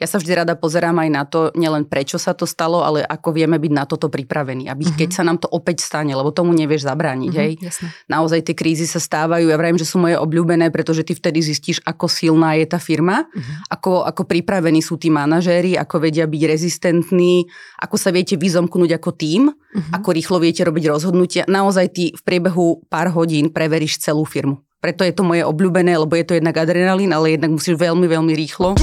ja sa vždy rada pozerám aj na to, nielen prečo sa to stalo, ale ako vieme byť na toto pripravení. Aby uh-huh. keď sa nám to opäť stane, lebo tomu nevieš zabrániť. Uh-huh, hej? Jasne. Naozaj tie krízy sa stávajú. Ja vravím, že sú moje obľúbené, pretože ty vtedy zistíš, ako silná je tá firma, uh-huh. ako, ako pripravení sú tí manažéri, ako vedia byť rezistentní, ako sa viete vyzomknúť ako tým, uh-huh. ako rýchlo viete robiť rozhodnutia. Naozaj ty v priebehu pár hodín preveríš celú firmu. Preto je to moje obľúbené, lebo je to jednak adrenalín, ale jednak musíš veľmi, veľmi rýchlo.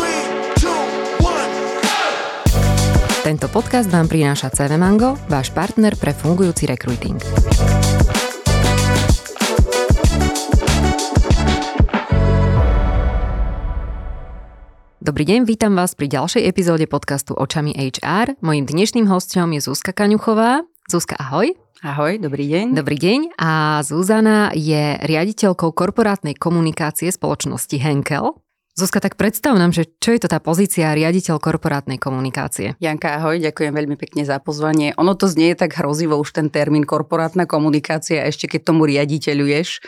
Tento podcast vám prináša CV Mango, váš partner pre fungujúci recruiting. Dobrý deň, vítam vás pri ďalšej epizóde podcastu Očami HR. Mojím dnešným hostom je Zuzka Kaňuchová. Zuzka, ahoj. Ahoj, dobrý deň. Dobrý deň a Zuzana je riaditeľkou korporátnej komunikácie spoločnosti Henkel. Zuzka, tak predstav nám, že čo je to tá pozícia riaditeľ korporátnej komunikácie? Janka, ahoj, ďakujem veľmi pekne za pozvanie. Ono to znie tak hrozivo už ten termín korporátna komunikácia, ešte keď tomu riaditeľuješ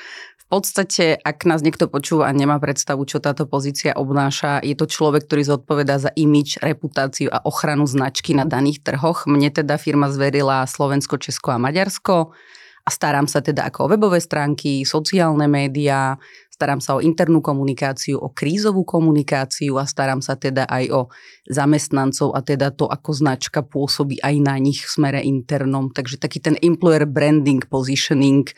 podstate, ak nás niekto počúva a nemá predstavu, čo táto pozícia obnáša, je to človek, ktorý zodpovedá za imič, reputáciu a ochranu značky na daných trhoch. Mne teda firma zverila Slovensko, Česko a Maďarsko a starám sa teda ako o webové stránky, sociálne médiá, starám sa o internú komunikáciu, o krízovú komunikáciu a starám sa teda aj o zamestnancov a teda to, ako značka pôsobí aj na nich v smere internom. Takže taký ten employer branding, positioning,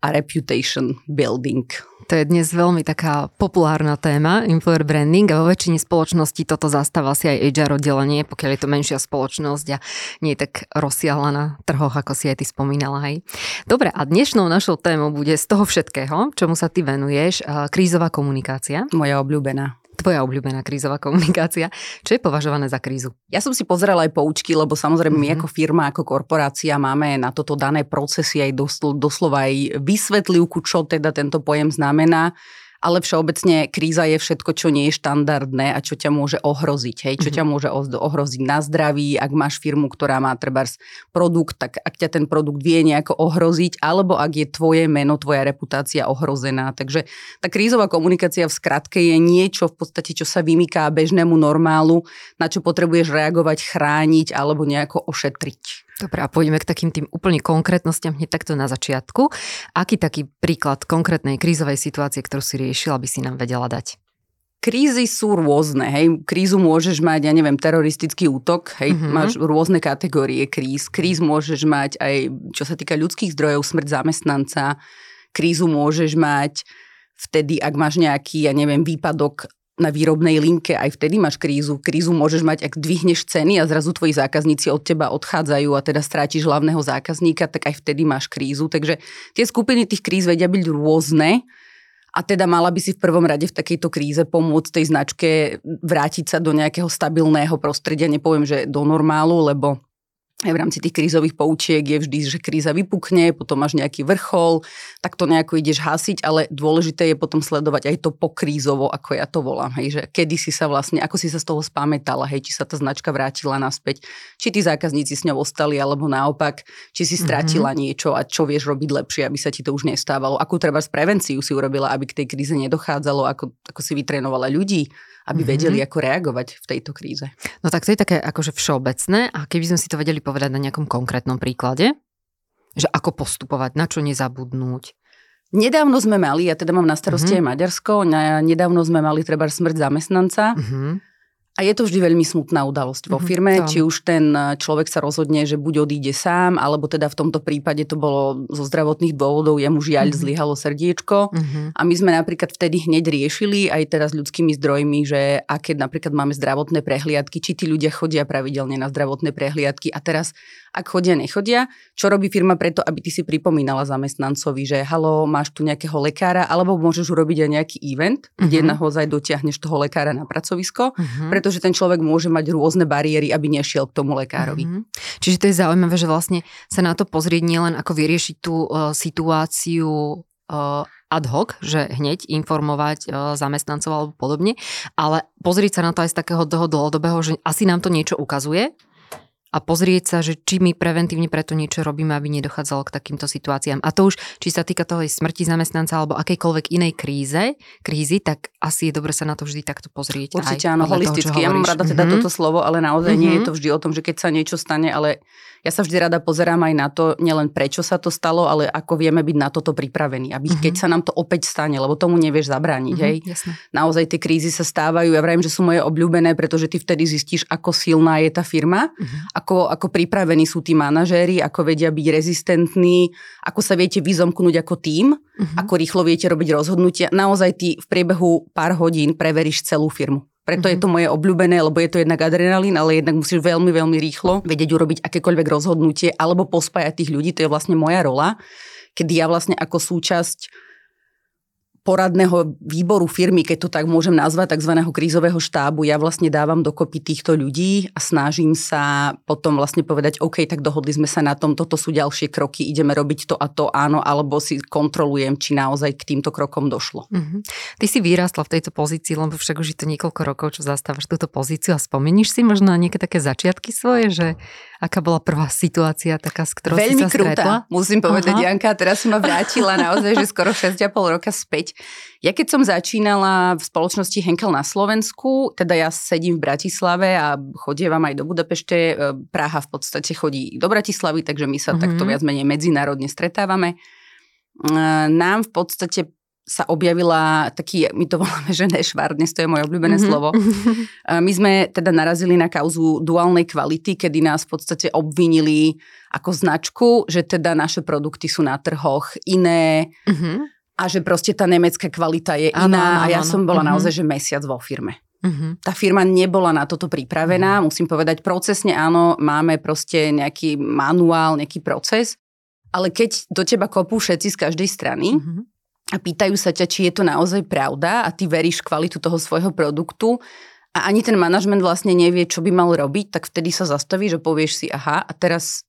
a reputation building. To je dnes veľmi taká populárna téma, employer branding a vo väčšine spoločností toto zastáva si aj HR oddelenie, pokiaľ je to menšia spoločnosť a nie je tak rozsiahla na trhoch, ako si aj ty spomínala. Hej. Dobre, a dnešnou našou témou bude z toho všetkého, čomu sa ty venuješ, krízová komunikácia. Moja obľúbená tvoja obľúbená krízová komunikácia. Čo je považované za krízu? Ja som si pozerala aj poučky, lebo samozrejme mm-hmm. my mhm. ako firma, ako korporácia máme na toto dané procesy aj doslo, doslova aj vysvetlivku, čo teda tento pojem znamená ale všeobecne kríza je všetko, čo nie je štandardné a čo ťa môže ohroziť. Hej? Čo mm-hmm. ťa môže ohroziť na zdraví, ak máš firmu, ktorá má trebárs produkt, tak ak ťa ten produkt vie nejako ohroziť, alebo ak je tvoje meno, tvoja reputácia ohrozená. Takže tá krízová komunikácia v skratke je niečo v podstate, čo sa vymyká bežnému normálu, na čo potrebuješ reagovať, chrániť alebo nejako ošetriť. Dobre, a pôjdeme k takým tým úplne konkrétnostiam hneď takto na začiatku. Aký taký príklad konkrétnej krízovej situácie, ktorú si riešila, by si nám vedela dať? Krízy sú rôzne, hej. Krízu môžeš mať, ja neviem, teroristický útok, hej. Mm-hmm. Máš rôzne kategórie kríz. Kríz môžeš mať aj, čo sa týka ľudských zdrojov, smrť zamestnanca. Krízu môžeš mať vtedy, ak máš nejaký, ja neviem, výpadok na výrobnej linke, aj vtedy máš krízu. Krízu môžeš mať, ak dvihneš ceny a zrazu tvoji zákazníci od teba odchádzajú a teda strátiš hlavného zákazníka, tak aj vtedy máš krízu. Takže tie skupiny tých kríz vedia byť rôzne. A teda mala by si v prvom rade v takejto kríze pomôcť tej značke vrátiť sa do nejakého stabilného prostredia. Nepoviem, že do normálu, lebo aj v rámci tých krízových poučiek je vždy, že kríza vypukne, potom máš nejaký vrchol, tak to nejako ideš hasiť, ale dôležité je potom sledovať aj to pokrízovo, ako ja to volám, hej, že kedy si sa vlastne, ako si sa z toho spamätala, hej, či sa tá značka vrátila naspäť, či tí zákazníci s ňou ostali, alebo naopak, či si stratila mm-hmm. niečo a čo vieš robiť lepšie, aby sa ti to už nestávalo, akú treba z prevenciu si urobila, aby k tej kríze nedochádzalo, ako, ako si vytrénovala ľudí, aby mm-hmm. vedeli, ako reagovať v tejto kríze. No tak to je také akože všeobecné a keby sme si to vedeli povedať na nejakom konkrétnom príklade, že ako postupovať, na čo nezabudnúť. Nedávno sme mali, ja teda mám na starosti mm-hmm. aj Maďarsko, nedávno sme mali treba smrť zamestnanca. Mm-hmm. A je to vždy veľmi smutná udalosť vo mhm, firme, mm, či už ten e, človek sa rozhodne, že buď odíde sám, alebo teda v tomto prípade to bolo zo zdravotných dôvodov, jemu žiaľ mm. zlyhalo srdiečko. Mm-hmm. A my sme napríklad vtedy hneď riešili aj teraz ľudskými zdrojmi, že aké napríklad máme zdravotné prehliadky, či tí ľudia chodia pravidelne na zdravotné prehliadky. A teraz ak chodia, nechodia, čo robí firma preto, aby ty si pripomínala zamestnancovi, že halo, máš tu nejakého lekára, alebo môžeš urobiť aj nejaký event, uh-huh. kde mhm. naozaj dotiahneš toho lekára na pracovisko, uh-huh. pretože ten človek môže mať rôzne bariéry, aby nešiel k tomu lekárovi. Uh-huh. Čiže to je zaujímavé, že vlastne sa na to pozrieť nielen ako vyriešiť tú uh, situáciu uh, ad hoc, že hneď informovať uh, zamestnancov alebo podobne, ale pozrieť sa na to aj z takého dlhodobého, že asi nám to niečo ukazuje, a pozrieť sa, že či my preventívne preto niečo robíme, aby nedochádzalo k takýmto situáciám. A to už, či sa týka toho smrti zamestnanca alebo akejkoľvek inej kríze, krízy, tak asi je dobre sa na to vždy takto pozrieť. Určite áno, holisticky. Toho, ja mám rada teda mm-hmm. toto slovo, ale naozaj mm-hmm. nie je mhm. to vždy o tom, že keď sa niečo stane, ale ja sa vždy rada pozerám aj na to, nielen prečo sa to stalo, ale ako vieme byť na toto pripravení. Aby mm-hmm. keď sa nám to opäť stane, lebo tomu nevieš zabrániť. Mm-hmm, hej? Jasne. Naozaj tie krízy sa stávajú. Ja vravím, že sú moje obľúbené, pretože ty vtedy zistíš, ako silná je tá firma, mm-hmm. ako, ako pripravení sú tí manažéri, ako vedia byť rezistentní, ako sa viete vyzomknúť ako tým, mm-hmm. ako rýchlo viete robiť rozhodnutia. Naozaj ty v priebehu pár hodín preveríš celú firmu. Preto mm-hmm. je to moje obľúbené, lebo je to jednak adrenalín, ale jednak musíš veľmi, veľmi rýchlo vedieť urobiť akékoľvek rozhodnutie alebo pospájať tých ľudí, to je vlastne moja rola, kedy ja vlastne ako súčasť poradného výboru firmy, keď to tak môžem nazvať, tzv. krízového štábu, ja vlastne dávam dokopy týchto ľudí a snažím sa potom vlastne povedať, OK, tak dohodli sme sa na tom, toto sú ďalšie kroky, ideme robiť to a to, áno, alebo si kontrolujem, či naozaj k týmto krokom došlo. Mm-hmm. Ty si vyrastla v tejto pozícii, lebo však už je to niekoľko rokov, čo zastávaš túto pozíciu a spomeníš si možno na nejaké také začiatky svoje, že aká bola prvá situácia taká, s ktorou Veľmi si sa krúta, stretla? musím povedať, Aha. Janka, teraz som ma vrátila naozaj, že skoro 6,5 roka späť. Ja keď som začínala v spoločnosti Henkel na Slovensku, teda ja sedím v Bratislave a chodievam aj do Budapešte, e, Praha v podstate chodí do Bratislavy, takže my sa mm-hmm. takto viac menej medzinárodne stretávame. E, nám v podstate sa objavila taký, my to voláme, že nešvár, dnes to je moje obľúbené mm-hmm. slovo. My sme teda narazili na kauzu duálnej kvality, kedy nás v podstate obvinili ako značku, že teda naše produkty sú na trhoch iné mm-hmm. a že proste tá nemecká kvalita je iná. Ano, ano, a ja som bola mm-hmm. naozaj, že mesiac vo firme. Mm-hmm. Tá firma nebola na toto pripravená, mm-hmm. musím povedať, procesne áno, máme proste nejaký manuál, nejaký proces, ale keď do teba kopú všetci z každej strany, mm-hmm a pýtajú sa ťa, či je to naozaj pravda a ty veríš kvalitu toho svojho produktu a ani ten manažment vlastne nevie, čo by mal robiť, tak vtedy sa zastavíš a povieš si, aha, a teraz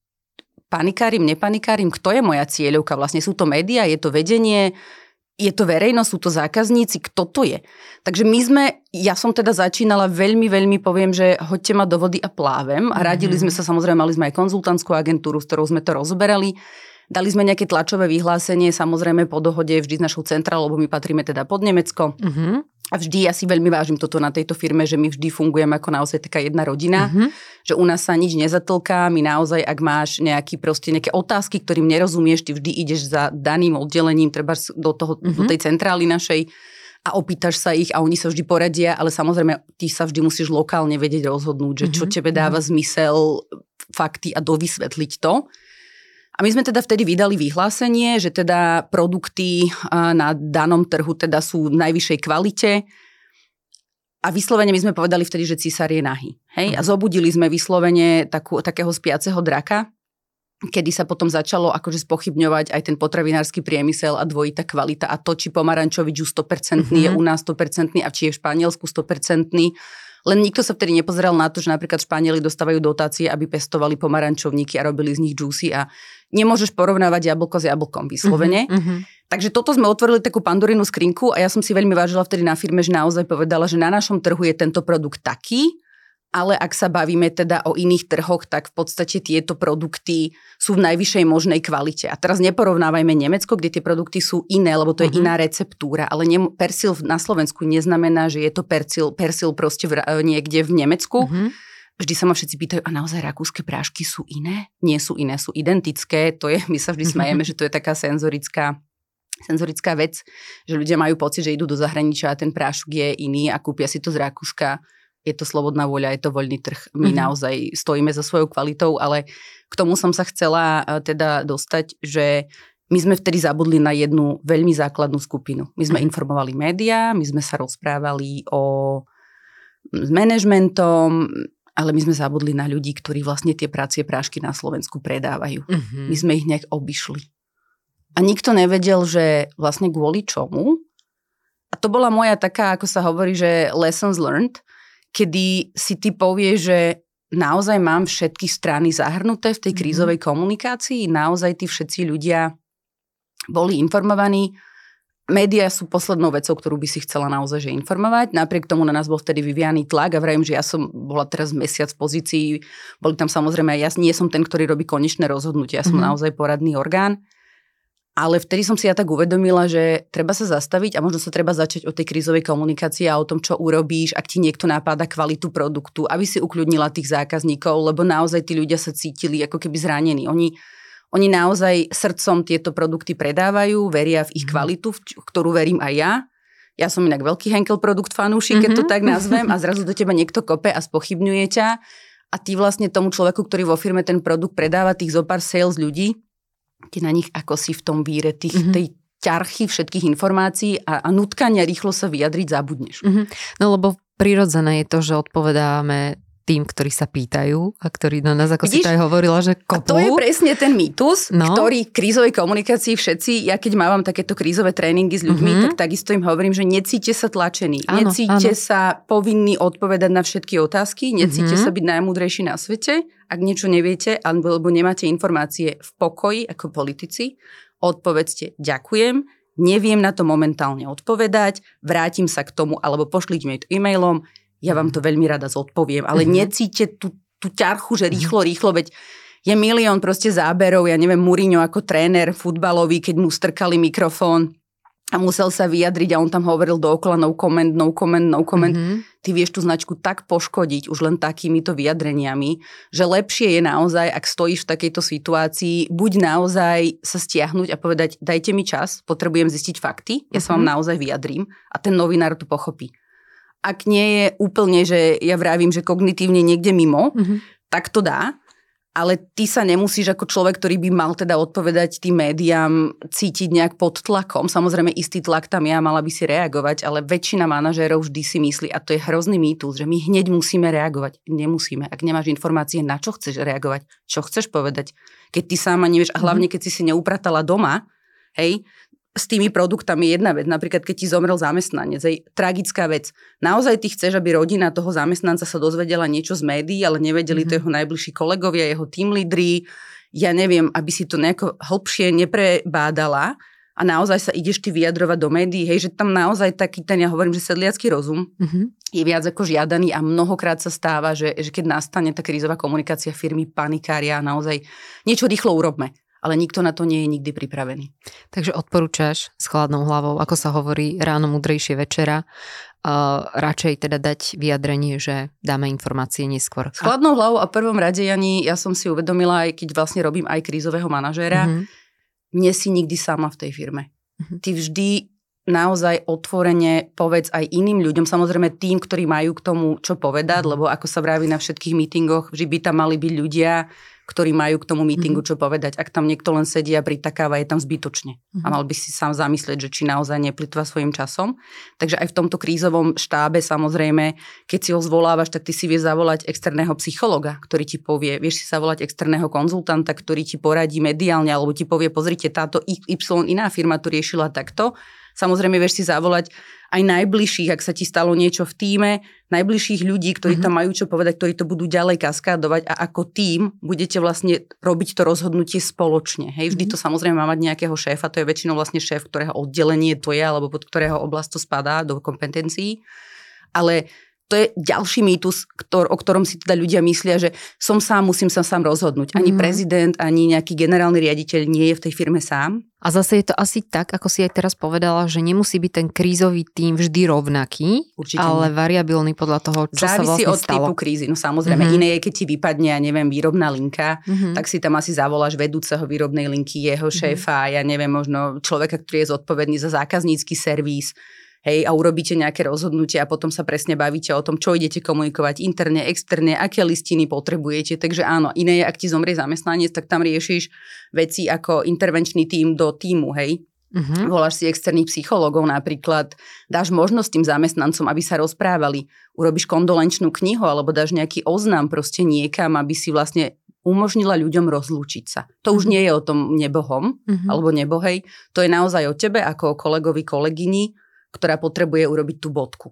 panikárim, nepanikárim, kto je moja cieľovka? Vlastne sú to médiá, je to vedenie, je to verejnosť, sú to zákazníci, kto to je? Takže my sme, ja som teda začínala veľmi, veľmi, poviem, že hoďte ma do vody a plávem a radili mm-hmm. sme sa, samozrejme, mali sme aj konzultantskú agentúru, s ktorou sme to rozoberali Dali sme nejaké tlačové vyhlásenie, samozrejme po dohode vždy s našou centrálou, lebo my patríme teda pod Nemecko. Uh-huh. A vždy ja si veľmi vážim toto na tejto firme, že my vždy fungujeme ako naozaj taká jedna rodina, uh-huh. že u nás sa nič nezatlká, my naozaj, ak máš nejaký proste nejaké otázky, ktorým nerozumieš, ty vždy ideš za daným oddelením, treba do, toho, uh-huh. do tej centrály našej a opýtaš sa ich a oni sa vždy poradia, ale samozrejme ty sa vždy musíš lokálne vedieť rozhodnúť, že čo tebe dáva zmysel, fakty a dovysvetliť to. A my sme teda vtedy vydali vyhlásenie, že teda produkty na danom trhu teda sú v najvyššej kvalite. A vyslovene my sme povedali vtedy, že císar je nahý. Hej? A mhm. zobudili sme vyslovene takú, takého spiaceho draka, kedy sa potom začalo akože spochybňovať aj ten potravinársky priemysel a dvojitá kvalita a to, či pomarančovič 100% mm-hmm. je u nás 100% a či je v Španielsku 100%. Len nikto sa vtedy nepozeral na to, že napríklad Španieli dostávajú dotácie, aby pestovali pomarančovníky a robili z nich juicy a nemôžeš porovnávať jablko s jablkom vyslovene. Uh-huh, uh-huh. Takže toto sme otvorili takú pandorinu skrinku a ja som si veľmi vážila vtedy na firme, že naozaj povedala, že na našom trhu je tento produkt taký, ale ak sa bavíme teda o iných trhoch, tak v podstate tieto produkty sú v najvyššej možnej kvalite. A teraz neporovnávajme Nemecko, kde tie produkty sú iné, lebo to je uh-huh. iná receptúra. Ale ne, persil na Slovensku neznamená, že je to persil, persil proste v, niekde v Nemecku. Uh-huh. Vždy sa ma všetci pýtajú, a naozaj rakúske prášky sú iné? Nie sú iné, sú identické. To je, my sa vždy smajeme, že to je taká senzorická senzorická vec, že ľudia majú pocit, že idú do zahraničia a ten prášok je iný a kúpia si to z Rakúska je to slobodná voľa, je to voľný trh. My mm-hmm. naozaj stojíme za svojou kvalitou, ale k tomu som sa chcela e, teda dostať, že my sme vtedy zabudli na jednu veľmi základnú skupinu. My sme mm-hmm. informovali médiá, my sme sa rozprávali o s manažmentom, ale my sme zabudli na ľudí, ktorí vlastne tie prácie prášky na Slovensku predávajú. Mm-hmm. My sme ich nejak obišli. A nikto nevedel, že vlastne kvôli čomu. A to bola moja taká, ako sa hovorí, že lessons learned, kedy si ty povieš, že naozaj mám všetky strany zahrnuté v tej mhm. krízovej komunikácii, naozaj tí všetci ľudia boli informovaní Média sú poslednou vecou, ktorú by si chcela naozaj že informovať. Napriek tomu na nás bol vtedy vyvíjaný tlak a vrajím, že ja som bola teraz mesiac v pozícii, boli tam samozrejme ja nie som ten, ktorý robí konečné rozhodnutie, ja som mm-hmm. naozaj poradný orgán. Ale vtedy som si ja tak uvedomila, že treba sa zastaviť a možno sa treba začať o tej krízovej komunikácii a o tom, čo urobíš, ak ti niekto napáda kvalitu produktu, aby si ukľudnila tých zákazníkov, lebo naozaj tí ľudia sa cítili ako keby zranení. Oni oni naozaj srdcom tieto produkty predávajú, veria v ich mhm. kvalitu, v ktorú verím aj ja. Ja som inak veľký Henkel produkt fanúšik, keď to mhm. tak nazvem a zrazu do teba niekto kope a spochybňuje ťa a ty vlastne tomu človeku, ktorý vo firme ten produkt predáva, tých zopár sales ľudí, ty na nich ako si v tom víre tých, mm-hmm. tej ťarchy všetkých informácií a, a nutkania rýchlo sa vyjadriť zabudneš. Mm-hmm. No lebo prirodzené je to, že odpovedáme tým, ktorí sa pýtajú a ktorí na nás, ako Vidíš, si to aj hovorila, že kopú. A to je presne ten mýtus, no. ktorý v krízovej komunikácii všetci, ja keď mávam takéto krízové tréningy s ľuďmi, mm-hmm. tak takisto im hovorím, že necíte sa tlačení, áno, necíte áno. sa povinní odpovedať na všetky otázky, necíte mm-hmm. sa byť najmúdrejší na svete, ak niečo neviete alebo nemáte informácie v pokoji ako politici, odpovedzte ďakujem, neviem na to momentálne odpovedať, vrátim sa k tomu alebo pošlite mi to e-mailom, ja vám to veľmi rada zodpoviem, ale mm-hmm. necíte tú, tú ťarchu, že rýchlo, rýchlo, veď je milión proste záberov, ja neviem, Mourinho ako tréner futbalový, keď mu strkali mikrofón a musel sa vyjadriť a on tam hovoril dookola no comment, no comment, no comment. Mm-hmm. Ty vieš tú značku tak poškodiť už len takýmito vyjadreniami, že lepšie je naozaj, ak stojíš v takejto situácii, buď naozaj sa stiahnuť a povedať, dajte mi čas, potrebujem zistiť fakty, ja mm-hmm. sa vám mhm. naozaj vyjadrím a ten novinár to pochopí ak nie je úplne, že ja vravím, že kognitívne niekde mimo, mm-hmm. tak to dá. Ale ty sa nemusíš ako človek, ktorý by mal teda odpovedať tým médiám, cítiť nejak pod tlakom. Samozrejme, istý tlak tam ja mala by si reagovať, ale väčšina manažérov vždy si myslí, a to je hrozný mýtus, že my hneď musíme reagovať. Nemusíme. Ak nemáš informácie, na čo chceš reagovať, čo chceš povedať. Keď ty sama nevieš, a hlavne mhm. keď si si neupratala doma, hej, s tými produktami jedna vec. Napríklad, keď ti zomrel zamestnanec, je tragická vec. Naozaj ty chceš, aby rodina toho zamestnanca sa dozvedela niečo z médií, ale nevedeli mm-hmm. to mhm. jeho najbližší kolegovia, jeho tým lídry. Ja neviem, aby si to nejako hlbšie neprebádala a naozaj sa ideš ty vyjadrovať do médií, hej, že tam naozaj taký ten, ja hovorím, že sedliacký rozum mm-hmm. je viac ako žiadaný a mnohokrát sa stáva, že, že keď nastane tá krízová komunikácia firmy, panikária, naozaj niečo rýchlo urobme ale nikto na to nie je nikdy pripravený. Takže odporúčaš s chladnou hlavou, ako sa hovorí, ráno mudrejšie večera, uh, radšej teda dať vyjadrenie, že dáme informácie neskôr. S chladnou hlavou a prvom rade, Jani, ja som si uvedomila, aj keď vlastne robím aj krízového manažéra, mm-hmm. nie si nikdy sama v tej firme. Mm-hmm. Ty vždy naozaj otvorene povedz aj iným ľuďom, samozrejme tým, ktorí majú k tomu čo povedať, mhm. lebo ako sa vraví na všetkých mítingoch, že by tam mali byť ľudia, ktorí majú k tomu mítingu mm-hmm. čo povedať. Ak tam niekto len sedí a pritakáva, je tam zbytočne. A mal by si sám zamyslieť, že či naozaj neplitva svojim časom. Takže aj v tomto krízovom štábe samozrejme, keď si ho zvolávaš, tak ty si vieš zavolať externého psychologa, ktorý ti povie, vieš si zavolať externého konzultanta, ktorý ti poradí mediálne, alebo ti povie, pozrite, táto Y iná firma to riešila takto. Samozrejme, vieš si zavolať aj najbližších, ak sa ti stalo niečo v týme, najbližších ľudí, ktorí mm-hmm. tam majú čo povedať, ktorí to budú ďalej kaskádovať a ako tým budete vlastne robiť to rozhodnutie spoločne. Hej, vždy mm-hmm. to samozrejme má mať nejakého šéfa, to je väčšinou vlastne šéf, ktorého oddelenie to je, alebo pod ktorého oblasť to spadá do kompetencií. Ale to je ďalší mýtus, ktor, o ktorom si teda ľudia myslia, že som sám, musím sa sám rozhodnúť. Ani mm-hmm. prezident, ani nejaký generálny riaditeľ nie je v tej firme sám. A zase je to asi tak, ako si aj teraz povedala, že nemusí byť ten krízový tým vždy rovnaký, Určite ale nie. variabilný podľa toho, čo Závisí sa vlastne od stalo. typu krízy. No samozrejme, mm-hmm. iné je, keď ti vypadne, ja neviem, výrobná linka, mm-hmm. tak si tam asi zavoláš vedúceho výrobnej linky, jeho mm-hmm. šéfa, ja neviem, možno človeka, ktorý je zodpovedný za zákaznícky servis, hej, a urobíte nejaké rozhodnutie a potom sa presne bavíte o tom, čo idete komunikovať interne, externe, aké listiny potrebujete. Takže áno, iné je, ak ti zomrie zamestnanec, tak tam riešiš veci ako intervenčný tím do týmu, hej, Uh-huh. Voláš si externých psychológov napríklad, dáš možnosť tým zamestnancom, aby sa rozprávali, urobíš kondolenčnú knihu alebo dáš nejaký oznam proste niekam, aby si vlastne umožnila ľuďom rozlúčiť sa. To už uh-huh. nie je o tom nebohom uh-huh. alebo nebohej, to je naozaj o tebe ako o kolegovi, kolegyni, ktorá potrebuje urobiť tú bodku.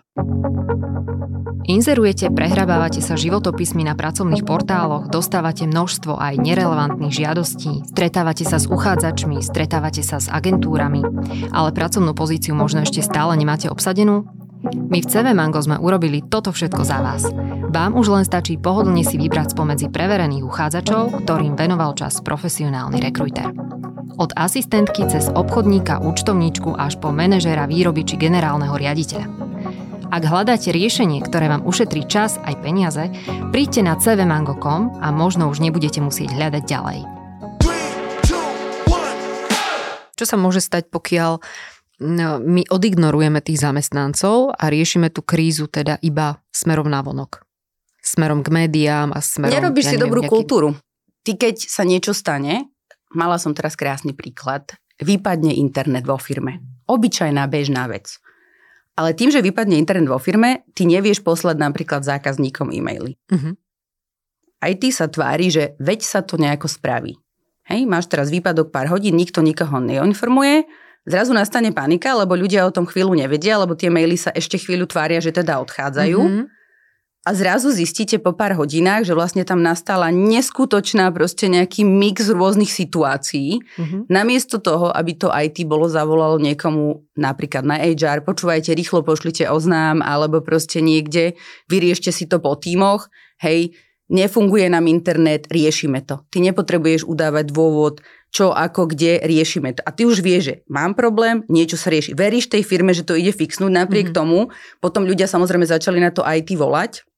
Inzerujete, prehrabávate sa životopismi na pracovných portáloch, dostávate množstvo aj nerelevantných žiadostí, stretávate sa s uchádzačmi, stretávate sa s agentúrami, ale pracovnú pozíciu možno ešte stále nemáte obsadenú? My v CV Mango sme urobili toto všetko za vás. Vám už len stačí pohodlne si vybrať spomedzi preverených uchádzačov, ktorým venoval čas profesionálny rekruter. Od asistentky cez obchodníka, účtovníčku až po manažéra výroby či generálneho riaditeľa. Ak hľadáte riešenie, ktoré vám ušetrí čas aj peniaze, príďte na cvmango.com a možno už nebudete musieť hľadať ďalej. Čo sa môže stať, pokiaľ no, my odignorujeme tých zamestnancov a riešime tú krízu teda iba smerom na vonok? Smerom k médiám a smerom... Nerobíš ja si neviem, dobrú nejaký... kultúru. Ty keď sa niečo stane, mala som teraz krásny príklad, vypadne internet vo firme. Obyčajná bežná vec. Ale tým, že vypadne internet vo firme, ty nevieš poslať napríklad zákazníkom e-maily. Uh-huh. Aj ty sa tvári, že veď sa to nejako spraví. Hej, máš teraz výpadok pár hodín, nikto nikoho neinformuje, zrazu nastane panika, lebo ľudia o tom chvíľu nevedia, lebo tie maily sa ešte chvíľu tvária, že teda odchádzajú. Uh-huh a zrazu zistíte po pár hodinách, že vlastne tam nastala neskutočná proste nejaký mix rôznych situácií. Mm-hmm. Namiesto toho, aby to IT bolo zavolalo niekomu napríklad na HR, počúvajte, rýchlo pošlite oznám, alebo proste niekde, vyriešte si to po tímoch, hej, nefunguje nám internet, riešime to. Ty nepotrebuješ udávať dôvod, čo, ako, kde, riešime to. A ty už vieš, že mám problém, niečo sa rieši. Veríš tej firme, že to ide fixnúť, napriek mm-hmm. tomu potom ľudia samozrejme začali na to IT volať,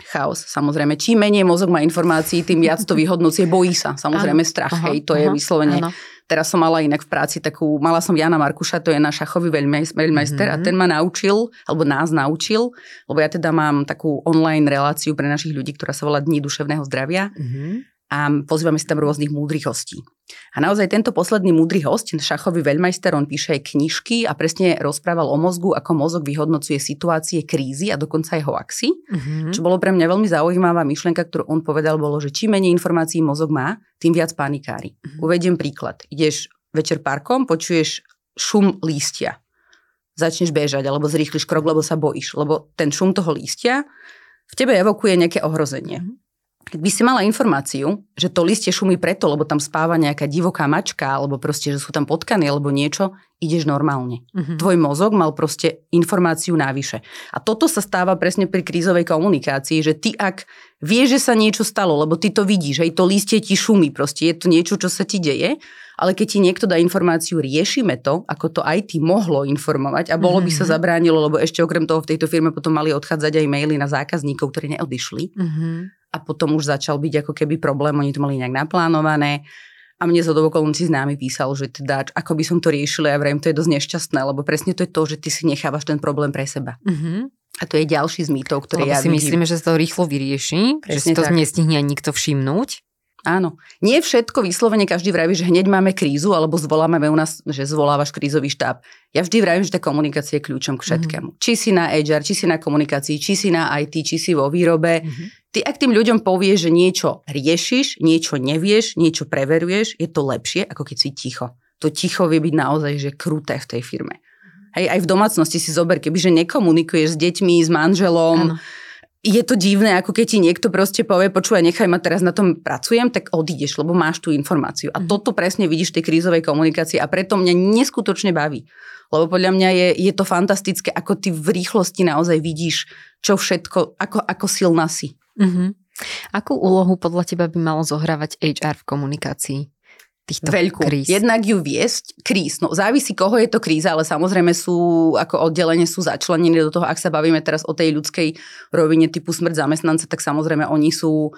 chaos, samozrejme. Čím menej mozog má informácií, tým viac to vyhodnocie, bojí sa. Samozrejme strach, aha, hej, to aha, je vyslovene. Aha. Teraz som mala inak v práci takú, mala som Jana Markuša, to je náš šachový veľmajster mm-hmm. a mhm. ten ma naučil, alebo nás naučil, lebo ja teda mám takú online reláciu pre našich ľudí, ktorá sa volá Dní duševného zdravia. Mm-hmm a pozývame si tam rôznych múdrych hostí. A naozaj tento posledný múdry host, šachový veľmajster, on píše aj knižky a presne rozprával o mozgu, ako mozog vyhodnocuje situácie krízy a dokonca aj hoaxy. Mm-hmm. Čo bolo pre mňa veľmi zaujímavá myšlienka, ktorú on povedal, bolo, že čím menej informácií mozog má, tým viac panikári. Mm-hmm. Uvediem príklad. Ideš večer parkom, počuješ šum lístia. Začneš bežať alebo zrýchliš krok, lebo sa bojíš. Lebo ten šum toho lístia v tebe evokuje nejaké ohrozenie. Mm-hmm. Keď by si mala informáciu, že to listie šumí preto, lebo tam spáva nejaká divoká mačka, alebo proste, že sú tam potkany, alebo niečo, ideš normálne. Uh-huh. Tvoj mozog mal proste informáciu návyše. A toto sa stáva presne pri krízovej komunikácii, že ty ak vieš, že sa niečo stalo, lebo ty to vidíš, aj to listie ti šumí, proste je to niečo, čo sa ti deje, ale keď ti niekto dá informáciu, riešime to, ako to aj ty mohlo informovať a bolo by sa mhm. zabránilo, lebo ešte okrem toho v tejto firme potom mali odchádzať aj maily na zákazníkov, ktorí neodišli. Uh-huh a potom už začal byť ako keby problém, oni to mali nejak naplánované. A mne zo okolností známy písal, že teda, ako by som to riešila, ja vrajím, to je dosť nešťastné, lebo presne to je to, že ty si nechávaš ten problém pre seba. Uh-huh. A to je ďalší z mýtov, ktoré lebo ja si vidím. myslíme, že sa to rýchlo vyrieši, presne že si to tak. nestihne nikto všimnúť. Áno. Nie všetko vyslovene každý vraví, že hneď máme krízu, alebo zvoláme u nás, že zvolávaš krízový štáb. Ja vždy vravím, že tá komunikácia je kľúčom k všetkému. Mm-hmm. Či si na HR, či si na komunikácii, či si na IT, či si vo výrobe. Mm-hmm. Ty ak tým ľuďom povieš, že niečo riešiš, niečo nevieš, niečo preveruješ, je to lepšie, ako keď si ticho. To ticho vie byť naozaj že kruté v tej firme. Hej, aj v domácnosti si zober, kebyže nekomunikuješ s deťmi, s manželom, ano. je to divné, ako keď ti niekto proste povie, počúvaj, nechaj ma teraz na tom pracujem, tak odídeš, lebo máš tú informáciu. A mm. toto presne vidíš v tej krízovej komunikácii a preto mňa neskutočne baví. Lebo podľa mňa je, je to fantastické, ako ty v rýchlosti naozaj vidíš, čo všetko, ako, ako silná si. Uh-huh. Akú úlohu podľa teba by malo zohrávať HR v komunikácii? Týchto Veľkú. kríz. Jednak ju viesť kríz. No závisí, koho je to kríza, ale samozrejme sú, ako oddelenie sú začlenení do toho, ak sa bavíme teraz o tej ľudskej rovine typu smrť zamestnanca, tak samozrejme oni sú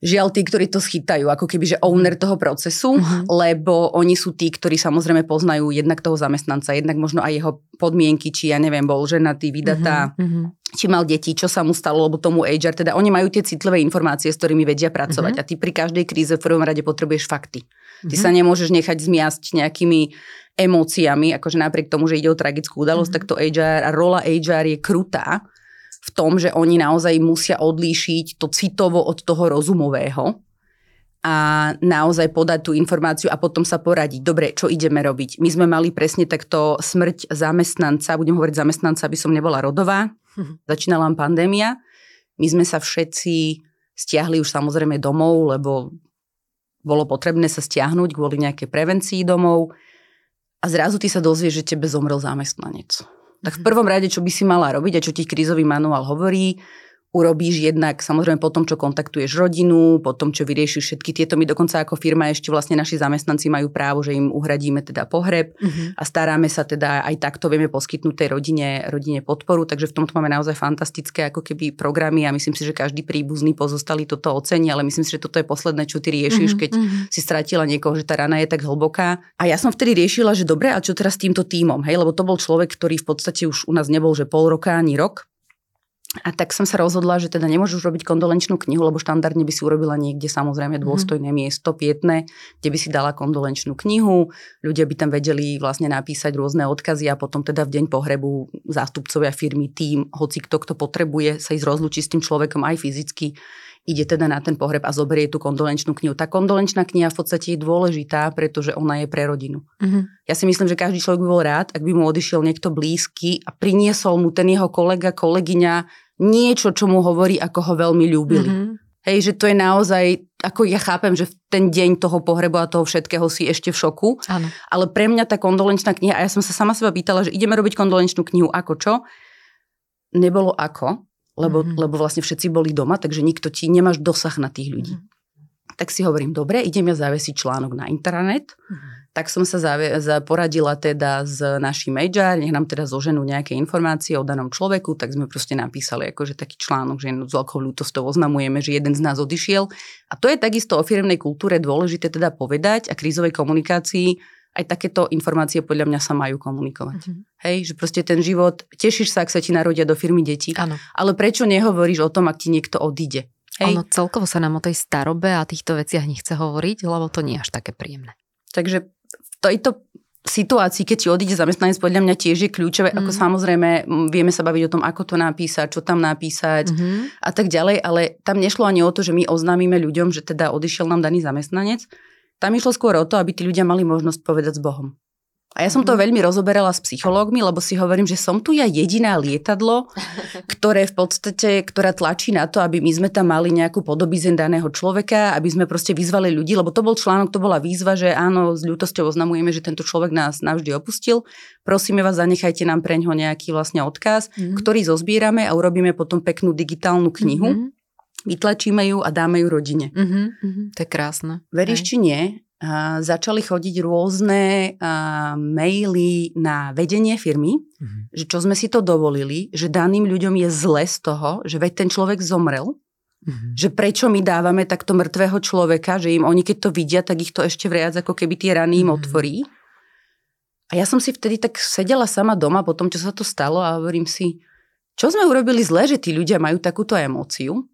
žiaľ tí, ktorí to schytajú, ako keby, že owner toho procesu, uh-huh. lebo oni sú tí, ktorí samozrejme poznajú jednak toho zamestnanca, jednak možno aj jeho podmienky, či ja neviem, bol ženatý, vydatá, uh-huh či mal deti, čo sa mu stalo, lebo tomu HR, teda oni majú tie citlivé informácie, s ktorými vedia pracovať. Uh-huh. A ty pri každej kríze v prvom rade potrebuješ fakty. Ty uh-huh. sa nemôžeš nechať zmiasť nejakými emóciami, akože napriek tomu, že ide o tragickú udalosť, uh-huh. tak to HR a rola HR je krutá v tom, že oni naozaj musia odlíšiť to citovo od toho rozumového a naozaj podať tú informáciu a potom sa poradiť. Dobre, čo ideme robiť? My sme mali presne takto smrť zamestnanca, budem hovoriť zamestnanca, aby som nebola rodová, Mhm. Začínala pandémia, my sme sa všetci stiahli už samozrejme domov, lebo bolo potrebné sa stiahnuť kvôli nejakej prevencii domov a zrazu ty sa dozvieš, že tebe zomrel zamestnanec. Tak v mhm. prvom rade, čo by si mala robiť a čo ti krízový manuál hovorí, urobíš jednak samozrejme po tom, čo kontaktuješ rodinu, po tom, čo vyriešiš všetky tieto. My dokonca ako firma ešte vlastne naši zamestnanci majú právo, že im uhradíme teda pohreb uh-huh. a staráme sa teda aj takto vieme poskytnúť tej rodine, rodine podporu, takže v tomto máme naozaj fantastické ako keby programy a myslím si, že každý príbuzný pozostali toto ocení, ale myslím si, že toto je posledné, čo ty riešiš, uh-huh. keď uh-huh. si stratila niekoho, že tá rana je tak hlboká. A ja som vtedy riešila, že dobre, a čo teraz s týmto týmom, hej, lebo to bol človek, ktorý v podstate už u nás nebol, že pol roka ani rok a tak som sa rozhodla, že teda nemôžeš robiť kondolenčnú knihu, lebo štandardne by si urobila niekde samozrejme mhm. dôstojné mm-hmm. miesto, pietné, kde by si dala kondolenčnú knihu. Ľudia by tam vedeli vlastne napísať rôzne odkazy a potom teda v deň pohrebu zástupcovia firmy, tým, hoci kto, kto potrebuje sa ísť rozlučiť s tým človekom aj fyzicky, ide teda na ten pohreb a zoberie tú kondolenčnú knihu. Tá kondolenčná kniha v podstate je dôležitá, pretože ona je pre rodinu. Mm-hmm. Ja si myslím, že každý človek by bol rád, ak by mu odišiel niekto blízky a priniesol mu ten jeho kolega, kolegyňa niečo, čo mu hovorí, ako ho veľmi ľúbili. Mm-hmm. Hej, že to je naozaj, ako ja chápem, že v ten deň toho pohrebu a toho všetkého si ešte v šoku. Áno. Ale pre mňa tá kondolenčná kniha, a ja som sa sama seba pýtala, že ideme robiť kondolenčnú knihu ako čo, nebolo ako, lebo, mm-hmm. lebo vlastne všetci boli doma, takže nikto ti, nemáš dosah na tých ľudí. Mm-hmm. Tak si hovorím, dobre, idem ja zavesiť článok na internet, mm-hmm. tak som sa zave, za, poradila teda s našim HR, nech nám teda zoženú nejaké informácie o danom človeku, tak sme proste napísali akože taký článok, že s veľkou ľútosťou oznamujeme, že jeden z nás odišiel. A to je takisto o firmnej kultúre dôležité teda povedať a krízovej komunikácii, aj takéto informácie podľa mňa sa majú komunikovať. Mm-hmm. Hej, že proste ten život, tešíš sa, ak sa ti narodia do firmy deti, ano. ale prečo nehovoríš o tom, ak ti niekto odíde? Hej? Ono celkovo sa nám o tej starobe a týchto veciach nechce hovoriť, lebo to nie je až také príjemné. Takže v tejto situácii, keď ti odíde zamestnanec, podľa mňa tiež je kľúčové, mm. ako samozrejme vieme sa baviť o tom, ako to napísať, čo tam napísať mm-hmm. a tak ďalej, ale tam nešlo ani o to, že my oznámime ľuďom, že teda odišiel nám daný zamestnanec, tam išlo skôr o to, aby tí ľudia mali možnosť povedať s Bohom. A ja som to mhm. veľmi rozoberala s psychológmi, lebo si hovorím, že som tu ja jediná lietadlo, ktoré v podstate, ktorá tlačí na to, aby my sme tam mali nejakú podobizeň daného človeka, aby sme proste vyzvali ľudí, lebo to bol článok, to bola výzva, že áno, s ľútosťou oznamujeme, že tento človek nás navždy opustil. Prosíme vás, zanechajte nám preňho nejaký vlastne odkaz, mm. ktorý zozbierame a urobíme potom peknú digitálnu knihu. Mm-hmm vytlačíme ju a dáme ju rodine. Uh-huh, uh-huh, to je krásne. Veríš či nie, a začali chodiť rôzne a, maily na vedenie firmy, uh-huh. že čo sme si to dovolili, že daným ľuďom je zle z toho, že veď ten človek zomrel, uh-huh. že prečo my dávame takto mŕtvého človeka, že im oni keď to vidia, tak ich to ešte viac ako keby tie rany im uh-huh. otvorí. A ja som si vtedy tak sedela sama doma po tom, čo sa to stalo a hovorím si, čo sme urobili zle, že tí ľudia majú takúto emóciu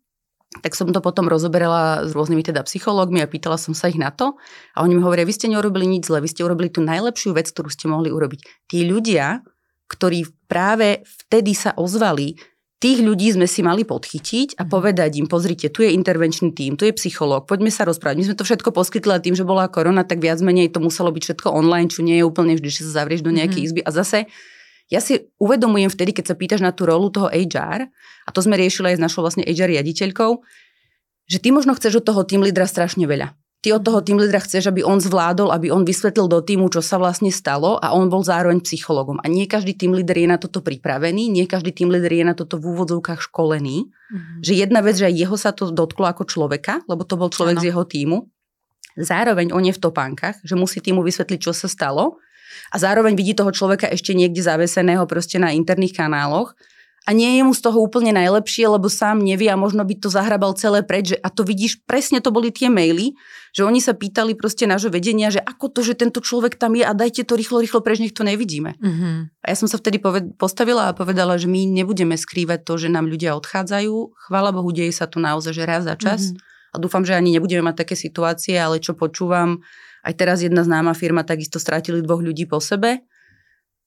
tak som to potom rozoberala s rôznymi teda psychológmi a pýtala som sa ich na to. A oni mi hovoria, vy ste neurobili nič zle, vy ste urobili tú najlepšiu vec, ktorú ste mohli urobiť. Tí ľudia, ktorí práve vtedy sa ozvali, tých ľudí sme si mali podchytiť a mhm. povedať im, pozrite, tu je intervenčný tím, tu je psychológ, poďme sa rozprávať. My sme to všetko poskytli tým, že bola korona, tak viac menej to muselo byť všetko online, čo nie je úplne vždy, že sa zavrieš do nejakej mm-hmm. izby. A zase ja si uvedomujem vtedy, keď sa pýtaš na tú rolu toho HR, a to sme riešili aj s našou vlastne HR riaditeľkou, že ty možno chceš od toho tým lídra strašne veľa. Ty od toho tým lídra chceš, aby on zvládol, aby on vysvetlil do týmu, čo sa vlastne stalo a on bol zároveň psychologom. A nie každý tým líder je na toto pripravený, nie každý tým líder je na toto v úvodzovkách školený. Mm-hmm. Že jedna vec, že aj jeho sa to dotklo ako človeka, lebo to bol človek ano. z jeho týmu. Zároveň on je v topánkach, že musí týmu vysvetliť, čo sa stalo a zároveň vidí toho človeka ešte niekde zaveseného proste na interných kanáloch a nie je mu z toho úplne najlepšie, lebo sám nevie a možno by to zahrabal celé preč. Že, a to vidíš, presne to boli tie maily, že oni sa pýtali proste nášho vedenia, že ako to, že tento človek tam je a dajte to rýchlo, rýchlo preč, nech to nevidíme. Mm-hmm. A ja som sa vtedy poved- postavila a povedala, že my nebudeme skrývať to, že nám ľudia odchádzajú. Chvála Bohu, deje sa tu naozaj, že raz za čas. Mm-hmm. A dúfam, že ani nebudeme mať také situácie, ale čo počúvam, aj teraz jedna známa firma takisto strátili dvoch ľudí po sebe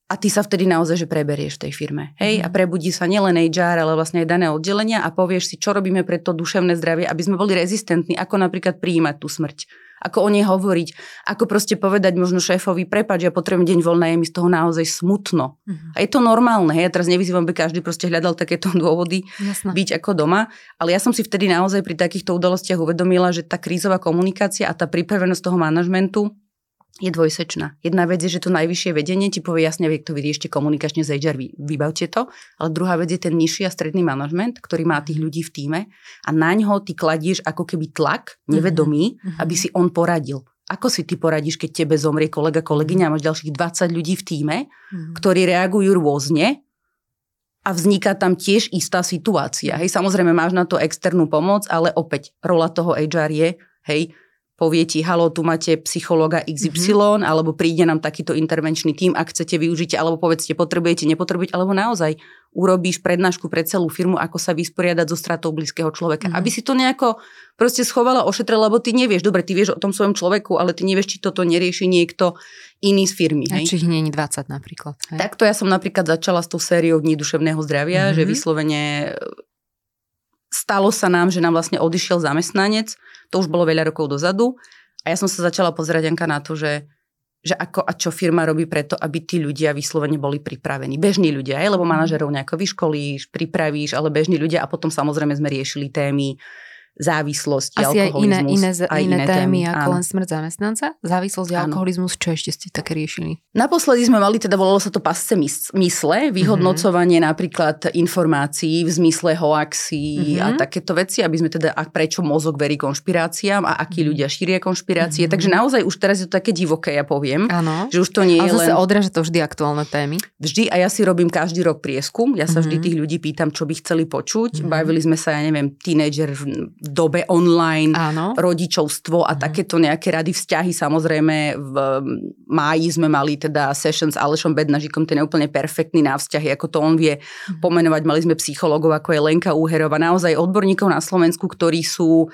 a ty sa vtedy naozaj, že preberieš v tej firme. Hej? Mm. A prebudí sa nielen HR, ale vlastne aj dané oddelenia a povieš si, čo robíme pre to duševné zdravie, aby sme boli rezistentní, ako napríklad prijímať tú smrť. Ako o nej hovoriť, ako proste povedať možno šéfovi, prepač, ja potrebujem deň voľna, je mi z toho naozaj smutno. Uh-huh. A je to normálne, hej, ja teraz nevyzývam, aby každý proste hľadal takéto dôvody Jasne. byť ako doma, ale ja som si vtedy naozaj pri takýchto udalostiach uvedomila, že tá krízová komunikácia a tá pripravenosť toho manažmentu je dvojsečná. Jedna vec je, že to najvyššie vedenie ti povie jasne, vie, to vyriešte komunikačne z HR, vy, vybavte to, ale druhá vec je ten nižší a stredný manažment, ktorý má tých ľudí v týme a na ňo ty kladieš ako keby tlak nevedomý, mm-hmm. aby si on poradil. Ako si ty poradíš, keď tebe zomrie kolega, kolegyňa a máš ďalších 20 ľudí v týme, mm-hmm. ktorí reagujú rôzne a vzniká tam tiež istá situácia. Hej, samozrejme máš na to externú pomoc, ale opäť rola toho HR je, hej, povie ti, halo, tu máte psychologa XY, mm-hmm. alebo príde nám takýto intervenčný tým, ak chcete využiť, alebo povedzte, potrebujete, nepotrebujete, alebo naozaj urobíš prednášku pre celú firmu, ako sa vysporiadať so stratou blízkeho človeka. Mm-hmm. Aby si to nejako proste schovala, ošetrila, lebo ty nevieš, dobre, ty vieš o tom svojom človeku, ale ty nevieš, či toto nerieši niekto iný z firmy. Hej? A či ich nie je 20 napríklad. Hej? Takto ja som napríklad začala s tou sériou Dní duševného zdravia, mm-hmm. že vyslovene stalo sa nám, že nám vlastne odišiel zamestnanec, to už bolo veľa rokov dozadu a ja som sa začala pozerať Janka na to, že že ako a čo firma robí preto, aby tí ľudia vyslovene boli pripravení. Bežní ľudia, aj, lebo manažerov nejako vyškolíš, pripravíš, ale bežní ľudia a potom samozrejme sme riešili témy závislosť, Asi aj iné, iné, aj iné, iné témy, témy ako áno. len smrť zamestnanca? Závislosť a alkoholizmus, čo ešte ste také riešili? Naposledy sme mali, teda volalo sa to pasce mysle, vyhodnocovanie mm-hmm. napríklad informácií v zmysle hoaxí mm-hmm. a takéto veci, aby sme teda, a prečo mozog verí konšpiráciám a akí mm-hmm. ľudia šíria konšpirácie. Mm-hmm. Takže naozaj už teraz je to také divoké, ja poviem. Áno. Že už to nie je zase len... odráža to vždy aktuálne témy. Vždy a ja si robím každý rok prieskum. Ja sa mm-hmm. vždy tých ľudí pýtam, čo by chceli počuť. Mm-hmm. Bavili sme sa, ja neviem, tínedžer dobe online, Áno. rodičovstvo a mm. takéto nejaké rady vzťahy. Samozrejme v máji sme mali teda session s Alešom Bednažikom, ten je úplne perfektný na vzťahy, ako to on vie mm. pomenovať. Mali sme psychologov, ako je Lenka Úherová, naozaj odborníkov na Slovensku, ktorí sú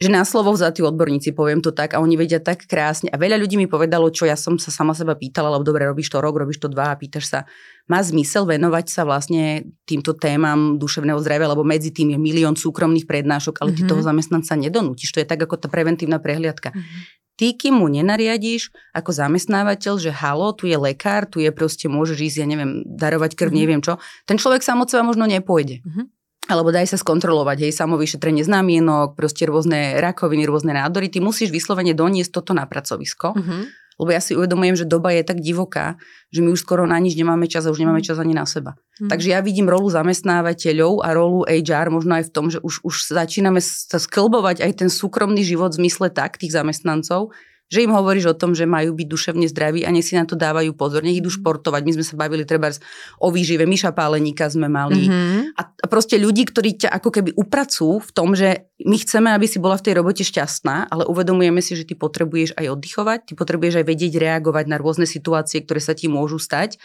že na slovo vzatí odborníci, poviem to tak, a oni vedia tak krásne. A veľa ľudí mi povedalo, čo ja som sa sama seba pýtala, lebo dobre, robíš to rok, robíš to dva a pýtaš sa, má zmysel venovať sa vlastne týmto témam duševného zdravia, lebo medzi tým je milión súkromných prednášok, ale mm-hmm. ty mhm. toho zamestnanca nedonútiš. To je tak ako tá preventívna prehliadka. Mm-hmm. Ty, kým mu nenariadíš ako zamestnávateľ, že halo, tu je lekár, tu je proste, môžeš ísť, ja neviem, darovať krv, mm-hmm. neviem čo, ten človek sám od seba možno nepôjde. Mm-hmm alebo daj sa skontrolovať, hej, samovyšetrenie znamienok, proste rôzne rakoviny, rôzne nádory, ty musíš vyslovene doniesť toto na pracovisko, mm-hmm. lebo ja si uvedomujem, že doba je tak divoká, že my už skoro na nič nemáme čas a už nemáme mhm. čas ani na seba. Mm-hmm. Takže ja vidím rolu zamestnávateľov a rolu HR možno aj v tom, že už, už začíname sa sklbovať aj ten súkromný život v zmysle tak tých zamestnancov, že im hovoríš o tom, že majú byť duševne zdraví a nech si na to dávajú pozor, nech idú mhm. športovať. My sme sa bavili treba o výžive, Miša Páleníka sme mali. Mm-hmm. A, a proste ľudí, ktorí ťa ako keby upracujú v tom, že my chceme, aby si bola v tej robote šťastná, ale uvedomujeme si, že ty potrebuješ aj oddychovať, ty potrebuješ aj vedieť reagovať na rôzne situácie, ktoré sa ti môžu stať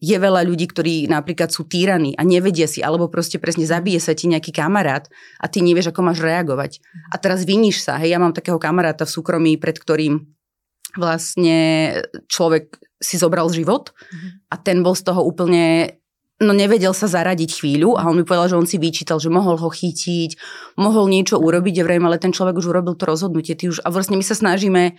je veľa ľudí, ktorí napríklad sú týraní a nevedia si, alebo proste presne zabije sa ti nejaký kamarát a ty nevieš, ako máš reagovať. A teraz viníš sa. Hej, ja mám takého kamaráta v súkromí, pred ktorým vlastne človek si zobral život a ten bol z toho úplne no nevedel sa zaradiť chvíľu a on mi povedal, že on si vyčítal, že mohol ho chytiť, mohol niečo urobiť, ja vrejme, ale ten človek už urobil to rozhodnutie. Ty už, a vlastne my sa snažíme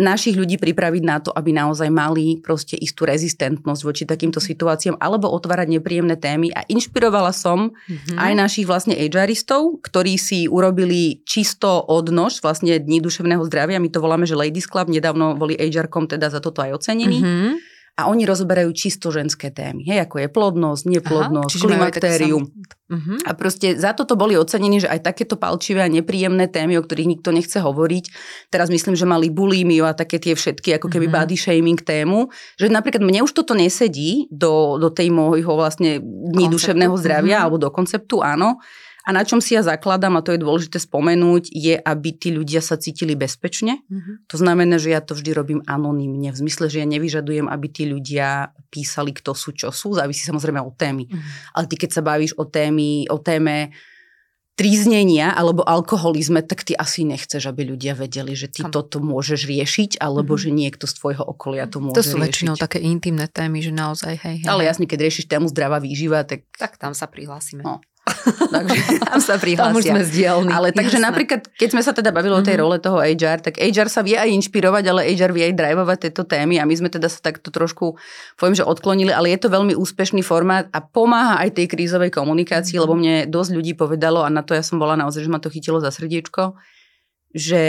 našich ľudí pripraviť na to, aby naozaj mali proste istú rezistentnosť voči takýmto situáciám alebo otvárať nepríjemné témy a inšpirovala som mm-hmm. aj našich vlastne HRistov, ktorí si urobili čisto odnož vlastne Dní duševného zdravia, my to voláme, že Ladies Club, nedávno boli HR-kom teda za toto aj ocenení. Mm-hmm a oni rozberajú čisto ženské témy, hej, ako je plodnosť, neplodnosť, Aha, klimaktérium. Uh-huh. A proste za toto boli ocenení, že aj takéto palčivé a nepríjemné témy, o ktorých nikto nechce hovoriť, teraz myslím, že mali bulímiu a také tie všetky ako keby uh-huh. body shaming tému, že napríklad mne už toto nesedí do, do tej môjho vlastne dní duševného zdravia uh-huh. alebo do konceptu, áno, a na čom si ja zakladám, a to je dôležité spomenúť, je, aby tí ľudia sa cítili bezpečne. Mm-hmm. To znamená, že ja to vždy robím anonymne, v zmysle, že ja nevyžadujem, aby tí ľudia písali, kto sú, čo sú, závisí samozrejme od témy. Mm-hmm. Ale ty, keď sa bavíš o, témy, o téme tríznenia alebo alkoholizme, tak ty asi nechceš, aby ľudia vedeli, že ty toto môžeš riešiť, alebo mm-hmm. že niekto z tvojho okolia to môže To sú riešiť. väčšinou také intimné témy, že naozaj hej, hej. Ale jasne, keď riešiš tému zdravá výživa, tak... Tak tam sa prihlásime. No. takže tam sa prihlásia. Tam už sme zdielni. Ale takže Jasné. napríklad, keď sme sa teda bavili mm-hmm. o tej mhm. role toho HR, tak HR sa vie aj inšpirovať, ale HR vie aj drivovať tieto témy a my sme teda sa takto trošku, poviem, že odklonili, ale je to veľmi úspešný formát a pomáha aj tej krízovej komunikácii, mm-hmm. lebo mne dosť ľudí povedalo a na to ja som bola naozaj, že ma to chytilo za srdiečko, že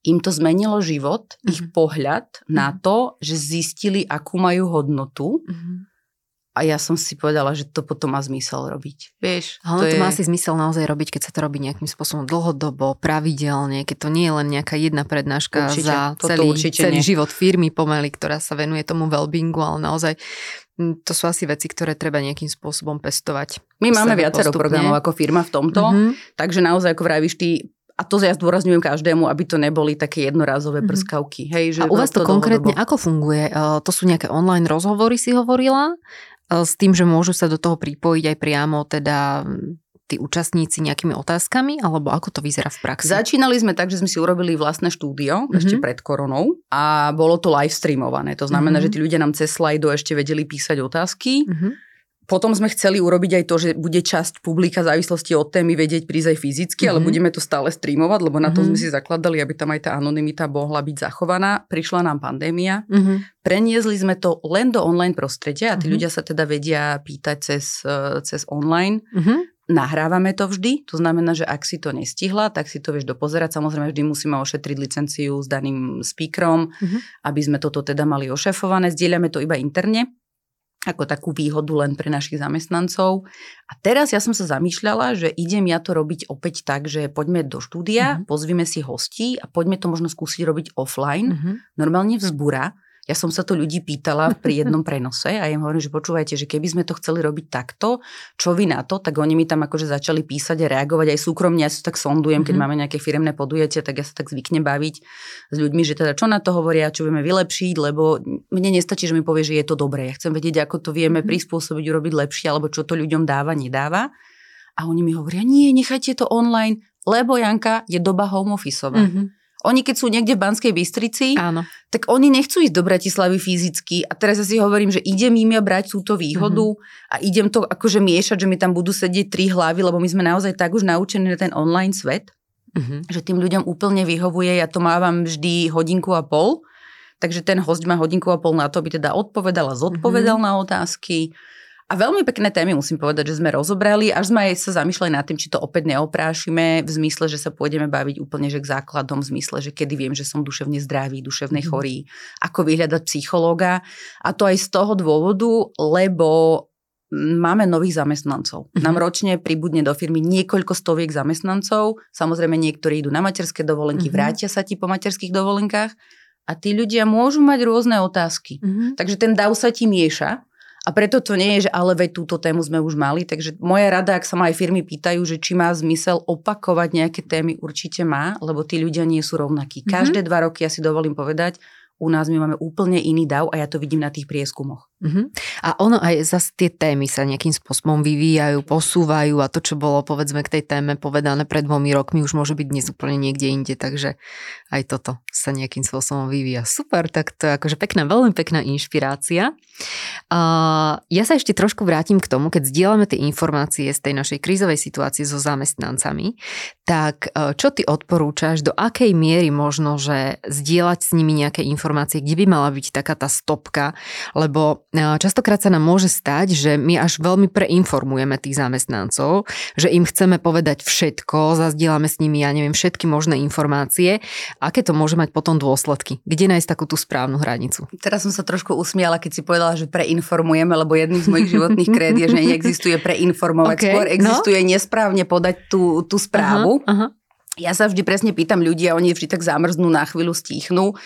im to zmenilo život, mm-hmm. ich pohľad mm-hmm. na to, že zistili, akú majú hodnotu. Mm-hmm. A ja som si povedala, že to potom má zmysel robiť. Vieš, Ale to, to je... má si zmysel naozaj robiť, keď sa to robí nejakým spôsobom dlhodobo, pravidelne, keď to nie je len nejaká jedna prednáška určite, za celý, celý život firmy pomaly, ktorá sa venuje tomu wellbeingu, ale naozaj to sú asi veci, ktoré treba nejakým spôsobom pestovať. My máme viacero postupne. programov ako firma v tomto, mm-hmm. takže naozaj, ako vravíš ty, a to ja zdôrazňujem každému, aby to neboli také jednorazové mhm. prskavky. Hej, že a u vás to, to konkrétne dlhodobo. ako funguje? To sú nejaké online rozhovory, si hovorila? S tým, že môžu sa do toho pripojiť aj priamo teda tí účastníci nejakými otázkami, alebo ako to vyzerá v praxi? Začínali sme tak, že sme si urobili vlastné štúdio mm-hmm. ešte pred koronou a bolo to live streamované. To znamená, mm-hmm. že tí ľudia nám cez slajdo ešte vedeli písať otázky. Mm-hmm potom sme chceli urobiť aj to, že bude časť publika v závislosti od témy vedieť prísť aj fyzicky, mm-hmm. ale mhm. budeme to stále streamovať, lebo na to mm-hmm. sme si zakladali, aby tam aj tá anonimita mohla byť zachovaná. Prišla nám pandémia, mm-hmm. preniesli sme to len do online prostredia a tí mm-hmm. ľudia sa teda vedia pýtať cez, e, cez online. Mm-hmm. Nahrávame to vždy, to znamená, že ak si to nestihla, tak si to vieš dopozerať. Samozrejme, vždy musíme ošetriť licenciu s daným speakerom, mm-hmm. aby sme toto teda mali ošefované. Zdieľame to iba interne ako takú výhodu len pre našich zamestnancov. A teraz ja som sa zamýšľala, že idem ja to robiť opäť tak, že poďme do štúdia, mm-hmm. pozvime si hostí a poďme to možno skúsiť robiť offline, mm-hmm. normálne vzbúra ja som sa to ľudí pýtala pri jednom prenose a im hovorím, že počúvajte, že keby sme to chceli robiť takto, čo vy na to, tak oni mi tam akože začali písať a reagovať aj súkromne, ja si tak sondujem, keď mm-hmm. máme nejaké firemné podujatie, tak ja sa tak zvyknem baviť s ľuďmi, že teda čo na to hovoria, čo vieme vylepšiť, lebo mne nestačí, že mi povie, že je to dobré. Ja chcem vedieť, ako to vieme mm-hmm. prispôsobiť, urobiť lepšie, alebo čo to ľuďom dáva, nedáva. A oni mi hovoria, nie, nechajte to online, lebo Janka je doba home officeová. Mm-hmm. Oni keď sú niekde v Banskej Bystrici, Áno. tak oni nechcú ísť do Bratislavy fyzicky. A teraz ja si hovorím, že idem im ja brať túto výhodu mm-hmm. a idem to akože miešať, že mi tam budú sedieť tri hlavy, lebo my sme naozaj tak už naučení na ten online svet, mm-hmm. že tým ľuďom úplne vyhovuje. Ja to mávam vždy hodinku a pol, takže ten host má hodinku a pol na to, aby teda odpovedal a zodpovedal mm-hmm. na otázky. A veľmi pekné témy musím povedať, že sme rozobrali, až sme aj sa zamýšľali nad tým, či to opäť neoprášime v zmysle, že sa pôjdeme baviť úplne že k základom, v zmysle, že kedy viem, že som duševne zdravý, duševne mhm. chorý, ako vyhľadať psychológa. A to aj z toho dôvodu, lebo máme nových zamestnancov. Nám mhm. ročne pribudne do firmy niekoľko stoviek zamestnancov. Samozrejme, niektorí idú na materské dovolenky, mm-hmm. vrátia sa ti po materských dovolenkách a tí ľudia môžu mať rôzne otázky. Mm-hmm. Takže ten dav sa ti mieša a preto to nie je, že ale veď túto tému sme už mali. Takže moja rada, ak sa ma aj firmy pýtajú, že či má zmysel opakovať nejaké témy, určite má, lebo tí ľudia nie sú rovnakí. Mm-hmm. Každé dva roky, ja si dovolím povedať, u nás my máme úplne iný dav a ja to vidím na tých prieskumoch. Uh-huh. A ono aj zase tie témy sa nejakým spôsobom vyvíjajú, posúvajú a to, čo bolo povedzme k tej téme povedané pred dvomi rokmi, už môže byť dnes úplne niekde inde, takže aj toto sa nejakým spôsobom vyvíja. Super, tak to je akože pekná, veľmi pekná inšpirácia. Uh, ja sa ešte trošku vrátim k tomu, keď zdieľame tie informácie z tej našej krízovej situácie so zamestnancami, tak uh, čo ty odporúčaš, do akej miery možno, že zdieľať s nimi nejaké informácie, kde by mala byť taká tá stopka, lebo uh, častokrát sa nám môže stať, že my až veľmi preinformujeme tých zamestnancov, že im chceme povedať všetko, zazdielame s nimi, ja neviem, všetky možné informácie, aké to môže mať potom dôsledky, kde nájsť takú tú správnu hranicu. Teraz som sa trošku usmiala, keď si povedala, že preinformujeme, lebo jedným z mojich životných kréd je, že neexistuje preinformovať, okay, skôr no. existuje no? nesprávne podať tú, tú správu. Aha, aha. Ja sa vždy presne pýtam ľudí a oni vždy tak zamrznú, na chvíľu stíchnú,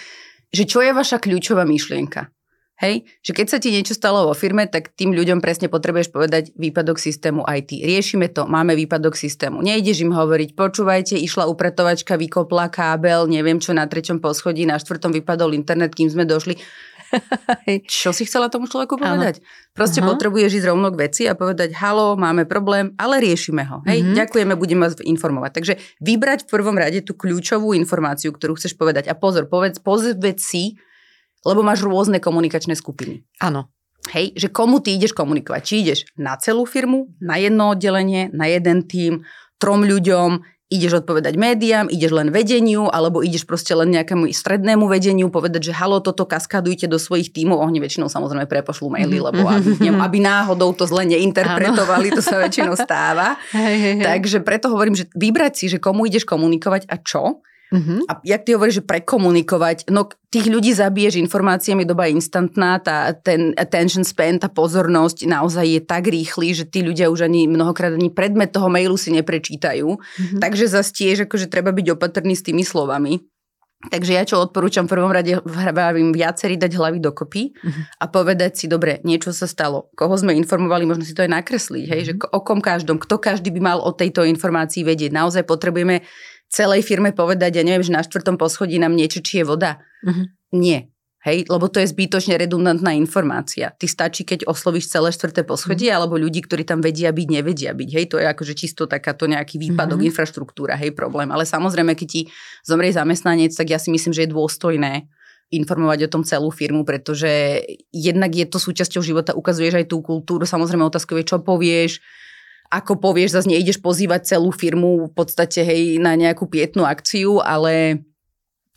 že čo je vaša kľúčová myšlienka? Hej, že keď sa ti niečo stalo vo firme, tak tým ľuďom presne potrebuješ povedať výpadok systému IT. Riešime to, máme výpadok systému. Nejdeš im hovoriť, počúvajte, išla upratovačka, vykopla kábel, neviem čo, na treťom poschodí, na štvrtom vypadol internet, kým sme došli. Čo si chcela tomu človeku povedať? Áno. Proste uh-huh. potrebuješ ísť rovno k veci a povedať, halo, máme problém, ale riešime ho. Hej, uh-huh. ďakujeme, budeme vás informovať. Takže vybrať v prvom rade tú kľúčovú informáciu, ktorú chceš povedať. A pozor, povedz, pozveď si, lebo máš rôzne komunikačné skupiny. Áno. Hej, že komu ty ideš komunikovať. Či ideš na celú firmu, na jedno oddelenie, na jeden tým, trom ľuďom, ideš odpovedať médiám, ideš len vedeniu, alebo ideš proste len nejakému strednému vedeniu povedať, že halo, toto kaskadujte do svojich tímov. Oni väčšinou samozrejme prepošľú maily, mhm. lebo aby, neviem, aby náhodou to zle neinterpretovali, to sa väčšinou stáva. Hej, hej, hej. Takže preto hovorím, že vybrať si, že komu ideš komunikovať a čo Uh-huh. A jak ty hovoríš, že prekomunikovať, no tých ľudí zabiješ informáciami, doba je instantná, tá, ten attention span, tá pozornosť naozaj je tak rýchly, že tí ľudia už ani mnohokrát ani predmet toho mailu si neprečítajú. Uh-huh. Takže zase tiež akože treba byť opatrný s tými slovami. Takže ja čo odporúčam, v prvom rade vravím viacerí dať hlavy dokopy uh-huh. a povedať si, dobre, niečo sa stalo, koho sme informovali, možno si to aj nakresliť, hej, uh-huh. že o kom každom, kto každý by mal o tejto informácii vedieť. Naozaj potrebujeme celej firme povedať, ja neviem, že na štvrtom poschodí nám niečo, či je voda. Uh-huh. Nie. Hej, lebo to je zbytočne redundantná informácia. Ty stačí, keď oslovíš celé štvrté poschodie, mm. alebo ľudí, ktorí tam vedia byť, nevedia byť. Hej, to je akože čisto takáto nejaký výpadok, mm-hmm. infraštruktúra, hej, problém. Ale samozrejme, keď ti zomrie zamestnanec, tak ja si myslím, že je dôstojné informovať o tom celú firmu, pretože jednak je to súčasťou života, ukazuješ aj tú kultúru, samozrejme otázkou je, čo povieš, ako povieš, zase neideš pozývať celú firmu v podstate hej, na nejakú pietnú akciu, ale,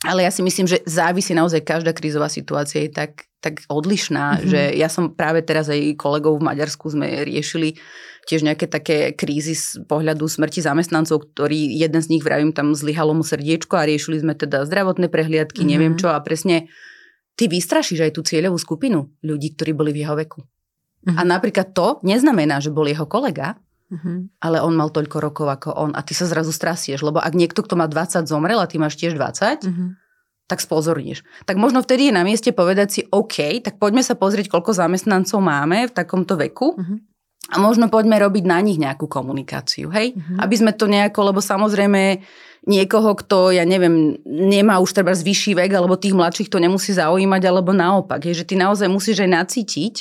ale ja si myslím, že závisí naozaj každá krízová situácia je tak, tak odlišná, mm-hmm. že ja som práve teraz aj kolegov v Maďarsku sme riešili tiež nejaké také krízy z pohľadu smrti zamestnancov, ktorí jeden z nich, vravím, tam zlyhalo mu srdiečko a riešili sme teda zdravotné prehliadky, mm-hmm. neviem čo a presne ty vystrašíš aj tú cieľovú skupinu ľudí, ktorí boli v jeho veku. Mm-hmm. A napríklad to neznamená, že bol jeho kolega, Uh-huh. Ale on mal toľko rokov ako on a ty sa zrazu strasieš, lebo ak niekto, kto má 20 zomrel a ty máš tiež 20, uh-huh. Mhm. tak spozorníš. Tak možno vtedy je na mieste povedať si, OK, tak poďme sa pozrieť, koľko zamestnancov máme v takomto veku uh-huh. a možno poďme robiť na nich nejakú komunikáciu, hej? Uh-huh. Aby sme to nejako, lebo samozrejme niekoho, kto, ja neviem, nemá už treba vyšší vek, alebo tých mladších to nemusí zaujímať, alebo naopak, je, že ty naozaj musíš aj nacítiť,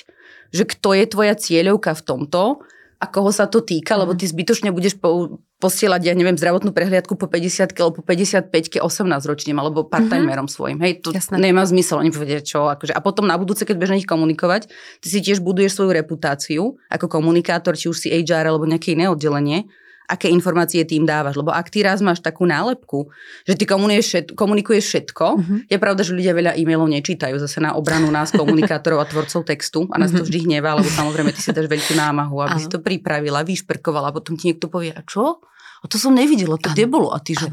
že kto je tvoja cieľovka v tomto a koho sa to týka, lebo mhm. ty zbytočne budeš po, posielať, ja neviem, zdravotnú prehliadku po 50 alebo po 55 18 ročným alebo part-timerom mm-hmm. svojim. Hej, to Jasné. nemá zmysel, oni povedia čo. Akože. A potom na budúce, keď budeš na nich komunikovať, ty si tiež buduješ svoju reputáciu ako komunikátor, či už si HR alebo nejaké iné oddelenie aké informácie tým dávaš. Lebo ak ty raz máš takú nálepku, že ty komunikuješ, komunikuješ všetko, mm-hmm. je pravda, že ľudia veľa e-mailov nečítajú zase na obranu nás, komunikátorov a tvorcov textu a nás mm-hmm. to mhm. vždy hnevá, lebo samozrejme ty si dáš veľkú námahu, aby Áno. si to pripravila, vyšperkovala a potom ti niekto povie, a čo? A to som nevidela, to kde bolo? A ty, že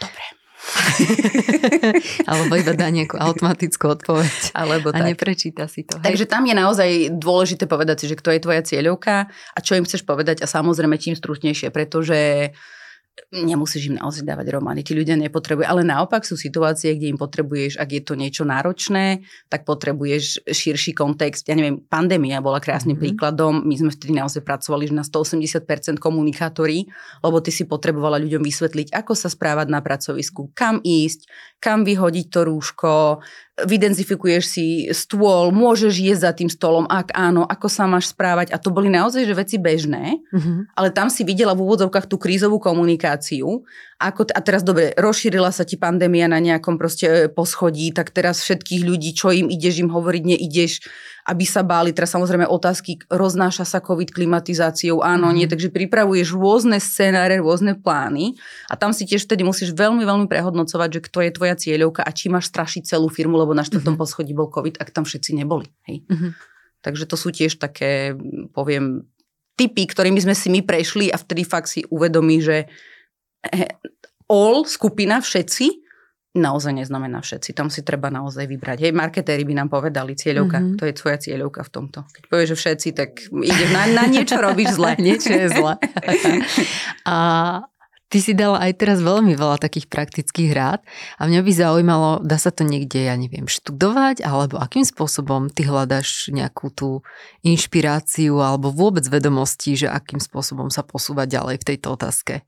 dobre, Alebo iba dá nejakú automatickú odpoveď. Alebo a tak. neprečíta si to. Hej? Takže tam je naozaj dôležité povedať si, že kto je tvoja cieľovka a čo im chceš povedať a samozrejme čím stručnejšie, pretože nemusíš im naozaj dávať romány, tí ľudia nepotrebujú, ale naopak sú situácie, kde im potrebuješ, ak je to niečo náročné, tak potrebuješ širší kontext. Ja neviem, pandémia bola krásnym mm-hmm. príkladom, my sme vtedy naozaj pracovali že na 180% komunikátorí, lebo ty si potrebovala ľuďom vysvetliť, ako sa správať na pracovisku, kam ísť, kam vyhodiť to rúško, vydenzifikuješ si stôl, môžeš jesť za tým stolom, ak áno, ako sa máš správať. A to boli naozaj že veci bežné, mm-hmm. ale tam si videla v úvodzovkách tú krízovú komunikáciu. Ako, a teraz dobre, rozšírila sa ti pandémia na nejakom proste e, poschodí, tak teraz všetkých ľudí, čo im ideš im hovoriť, neideš, aby sa báli. Teraz samozrejme otázky, roznáša sa COVID klimatizáciou, áno, mm-hmm. nie, takže pripravuješ rôzne scenáre, rôzne plány a tam si tiež vtedy musíš veľmi, veľmi prehodnocovať, že kto je tvoja cieľovka a či máš strašiť celú firmu, lebo na štvrtom mm-hmm. poschodí bol COVID, ak tam všetci neboli. Hej. Mm-hmm. Takže to sú tiež také, poviem, typy, ktorými sme si my prešli a vtedy fakt si uvedomí, že all, skupina, všetci, naozaj neznamená všetci. Tam si treba naozaj vybrať. Hej, marketéri by nám povedali cieľovka, mm-hmm. to je tvoja cieľovka v tomto. Keď povieš, že všetci, tak ide na, na niečo robíš zle. niečo je zle. a Ty si dala aj teraz veľmi veľa takých praktických rád a mňa by zaujímalo, dá sa to niekde, ja neviem, študovať, alebo akým spôsobom ty hľadaš nejakú tú inšpiráciu alebo vôbec vedomosti, že akým spôsobom sa posúvať ďalej v tejto otázke?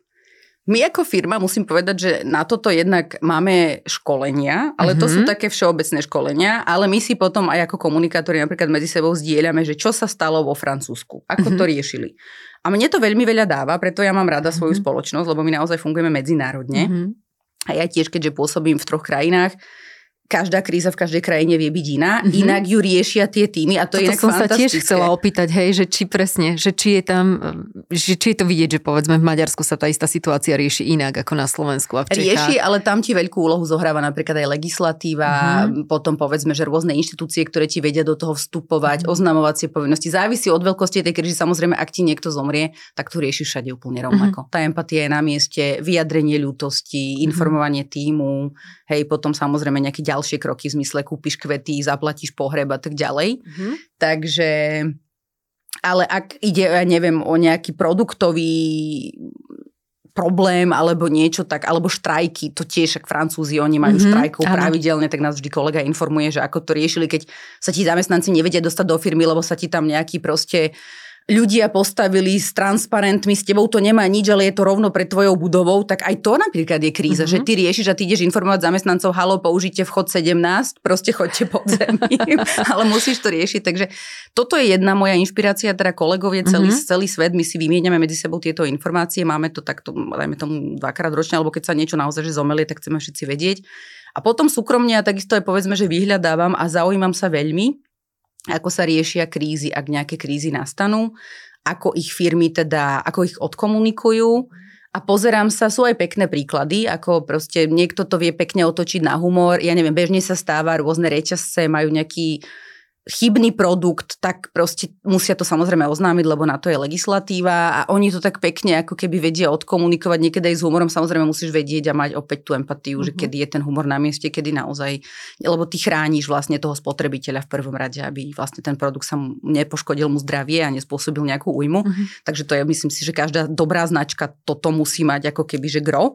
My ako firma musím povedať, že na toto jednak máme školenia, ale to sú mhm. také všeobecné školenia, ale my si potom aj ako komunikátori napríklad medzi sebou zdieľame, že čo sa stalo vo Francúzsku, ako to mhm. riešili. A mne to veľmi veľa dáva, preto ja mám rada svoju mm-hmm. spoločnosť, lebo my naozaj fungujeme medzinárodne. Mm-hmm. A ja tiež, keďže pôsobím v troch krajinách, každá kríza v každej krajine vie byť iná, mm-hmm. inak ju riešia tie týmy a to Toto je som sa tiež chcela opýtať, hej, že či presne, že či je tam, že či je to vidieť, že povedzme v Maďarsku sa tá istá situácia rieši inak ako na Slovensku a v Čechách. Rieši, ale tam ti veľkú úlohu zohráva napríklad aj legislatíva, mm-hmm. potom povedzme, že rôzne inštitúcie, ktoré ti vedia do toho vstupovať, mm-hmm. oznamovacie povinnosti. Závisí od veľkosti tej krízy, samozrejme, ak ti niekto zomrie, tak to rieši všade úplne rovnako. Mm-hmm. Tá empatia je na mieste, vyjadrenie ľútosti, mhm. informovanie mm-hmm. týmu, hej, potom samozrejme nejaké ďalšie kroky v zmysle kúpiš kvety, zaplatíš pohreb a tak ďalej. Mm-hmm. Takže, ale ak ide, ja neviem, o nejaký produktový problém alebo niečo tak, alebo štrajky, to tiež, ak Francúzi, oni majú mm-hmm, štrajkov áno. pravidelne, tak nás vždy kolega informuje, že ako to riešili, keď sa ti zamestnanci nevedia dostať do firmy, lebo sa ti tam nejaký proste ľudia postavili s transparentmi, s tebou to nemá nič, ale je to rovno pred tvojou budovou, tak aj to napríklad je kríza, mm-hmm. že ty riešiš a ty ideš informovať zamestnancov, halo, použite vchod 17, proste chodte pod zemi, ale musíš to riešiť. Takže toto je jedna moja inšpirácia, teda kolegovie, celý, mm-hmm. celý svet, my si vymieňame medzi sebou tieto informácie, máme to takto, dajme tomu dvakrát ročne, alebo keď sa niečo naozaj že zomelie, tak chceme všetci vedieť. A potom súkromne a takisto aj povedzme, že vyhľadávam a zaujímam sa veľmi ako sa riešia krízy, ak nejaké krízy nastanú, ako ich firmy teda, ako ich odkomunikujú. A pozerám sa, sú aj pekné príklady, ako proste niekto to vie pekne otočiť na humor. Ja neviem, bežne sa stáva, rôzne reťazce majú nejaký chybný produkt, tak proste musia to samozrejme oznámiť, lebo na to je legislatíva a oni to tak pekne ako keby vedia odkomunikovať. Niekedy aj s humorom samozrejme musíš vedieť a mať opäť tú empatiu, mm-hmm. že mhm. kedy je ten humor na mieste, kedy naozaj, lebo ty chrániš vlastne toho spotrebiteľa v prvom rade, aby vlastne ten produkt sa mu nepoškodil mu zdravie a nespôsobil nejakú újmu. Mm-hmm. Takže to je, myslím si, že každá dobrá značka toto musí mať ako keby, že gro.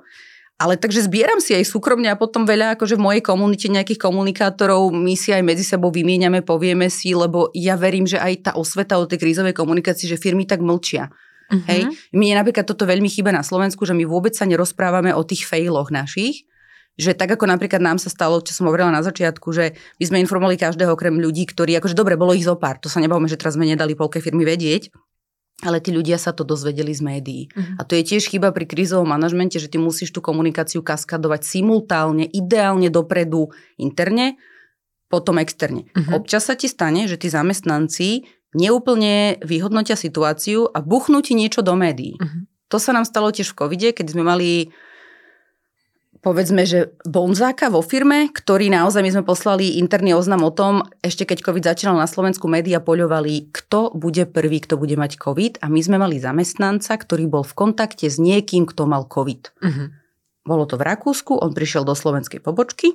Ale takže zbieram si aj súkromne a potom veľa akože v mojej komunite nejakých komunikátorov my si aj medzi sebou vymieňame, povieme si, lebo ja verím, že aj tá osveta o tej krízovej komunikácii, že firmy tak mlčia. Uh-huh. Hej. Mne napríklad toto veľmi chýba na Slovensku, že my vôbec sa nerozprávame o tých failoch našich, že tak ako napríklad nám sa stalo, čo som hovorila na začiatku, že my sme informovali každého okrem ľudí, ktorí, akože dobre, bolo ich zo pár, to sa nebavíme, že teraz sme nedali polke firmy vedieť, ale tí ľudia sa to dozvedeli z médií. Uh-huh. A to je tiež chyba pri krízovom manažmente, že ty musíš tú komunikáciu kaskadovať simultálne, ideálne dopredu interne, potom externe. Uh-huh. Občas sa ti stane, že tí zamestnanci neúplne vyhodnotia situáciu a buchnú ti niečo do médií. Uh-huh. To sa nám stalo tiež v covide, keď sme mali povedzme, že bonzáka vo firme, ktorý naozaj my sme poslali interný oznam o tom, ešte keď COVID začínal na Slovensku, média poľovali, kto bude prvý, kto bude mať COVID a my sme mali zamestnanca, ktorý bol v kontakte s niekým, kto mal COVID. Uh-huh. Bolo to v Rakúsku, on prišiel do slovenskej pobočky,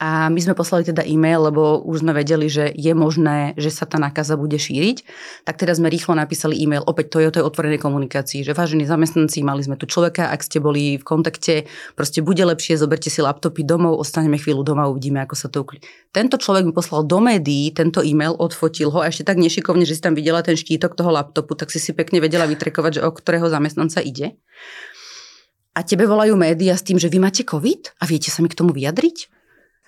a my sme poslali teda e-mail, lebo už sme vedeli, že je možné, že sa tá nákaza bude šíriť. Tak teda sme rýchlo napísali e-mail, opäť to je o tej otvorenej komunikácii, že vážení zamestnanci, mali sme tu človeka, ak ste boli v kontakte, proste bude lepšie, zoberte si laptopy domov, ostaneme chvíľu doma, uvidíme, ako sa to uklí. Tento človek mi poslal do médií tento e-mail, odfotil ho a ešte tak nešikovne, že si tam videla ten štítok toho laptopu, tak si si pekne vedela vytrekovať, že o ktorého zamestnanca ide. A tebe volajú médiá s tým, že vy máte COVID a viete sa mi k tomu vyjadriť?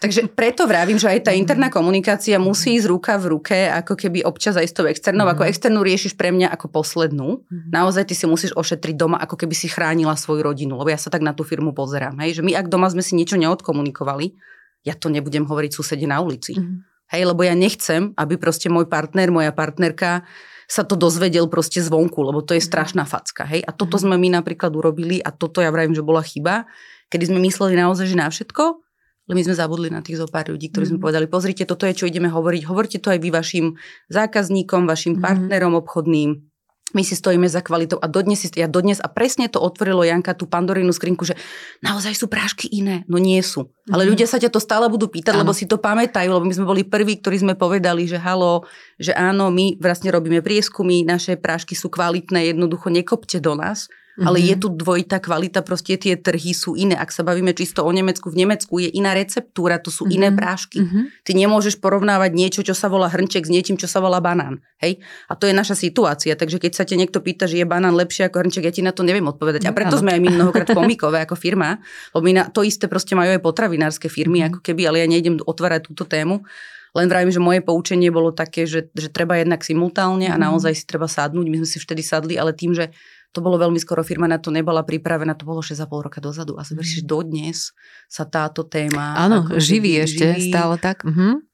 Takže preto vravím, že aj tá interná komunikácia musí ísť ruka v ruke, ako keby občas aj s tou externou. Ako mhm. externú riešiš pre mňa ako poslednú. Mhm. Naozaj ty si musíš ošetriť doma, ako keby si chránila svoju rodinu. Lebo ja sa tak na tú firmu pozerám. Hej? Že my ak doma sme si niečo neodkomunikovali, ja to nebudem hovoriť susede na ulici. Mm. Hej, lebo ja nechcem, aby proste môj partner, moja partnerka sa to dozvedel proste zvonku, lebo to je mhm. strašná facka. Hej? A toto sme my napríklad urobili a toto ja vravím, že bola chyba, kedy sme mysleli naozaj, že na všetko ale my sme zabudli na tých zo pár ľudí, ktorí mm. sme mhm. povedali, pozrite, toto je, čo ideme hovoriť. Hovorte to aj vy vašim zákazníkom, vašim mm. partnerom obchodným. My si stojíme za kvalitou a dodnes, ja dodnes, a presne to otvorilo Janka tú pandorínu skrinku, že naozaj sú prášky iné. No nie sú. Ale mhm. ľudia sa ťa to stále budú pýtať, ano. lebo si to pamätajú, lebo my sme boli prví, ktorí sme povedali, že halo, že áno, my vlastne robíme prieskumy, naše prášky sú kvalitné, jednoducho nekopte do nás. Mm-hmm. Ale je mhm. tu dvojitá kvalita, proste tie trhy sú iné. Ak sa bavíme čisto o Nemecku, v Nemecku je iná receptúra, to sú mm-hmm. iné prášky. Mm-hmm. Ty nemôžeš porovnávať niečo, čo sa volá hrnček s niečím, čo sa volá banán. Hej? A to je naša situácia. Takže keď sa te niekto pýta, že je banán lepšie ako hrnček, ja ti na to neviem odpovedať. A preto sme aj my mnohokrát pomikové ako firma, lebo my na, to isté proste majú aj potravinárske firmy, ako keby, ale ja nejdem otvárať túto tému. Len vravím, že moje poučenie bolo také, že, že treba jednak simultálne a mhm. naozaj si treba sadnúť. My sme si vtedy sadli, ale tým, že To bolo veľmi skoro, firma na to nebola pripravená, to bolo 6,5 roka dozadu. A zober, že dodnes sa táto téma... Áno, živí ešte, živí. stále tak. Mhm.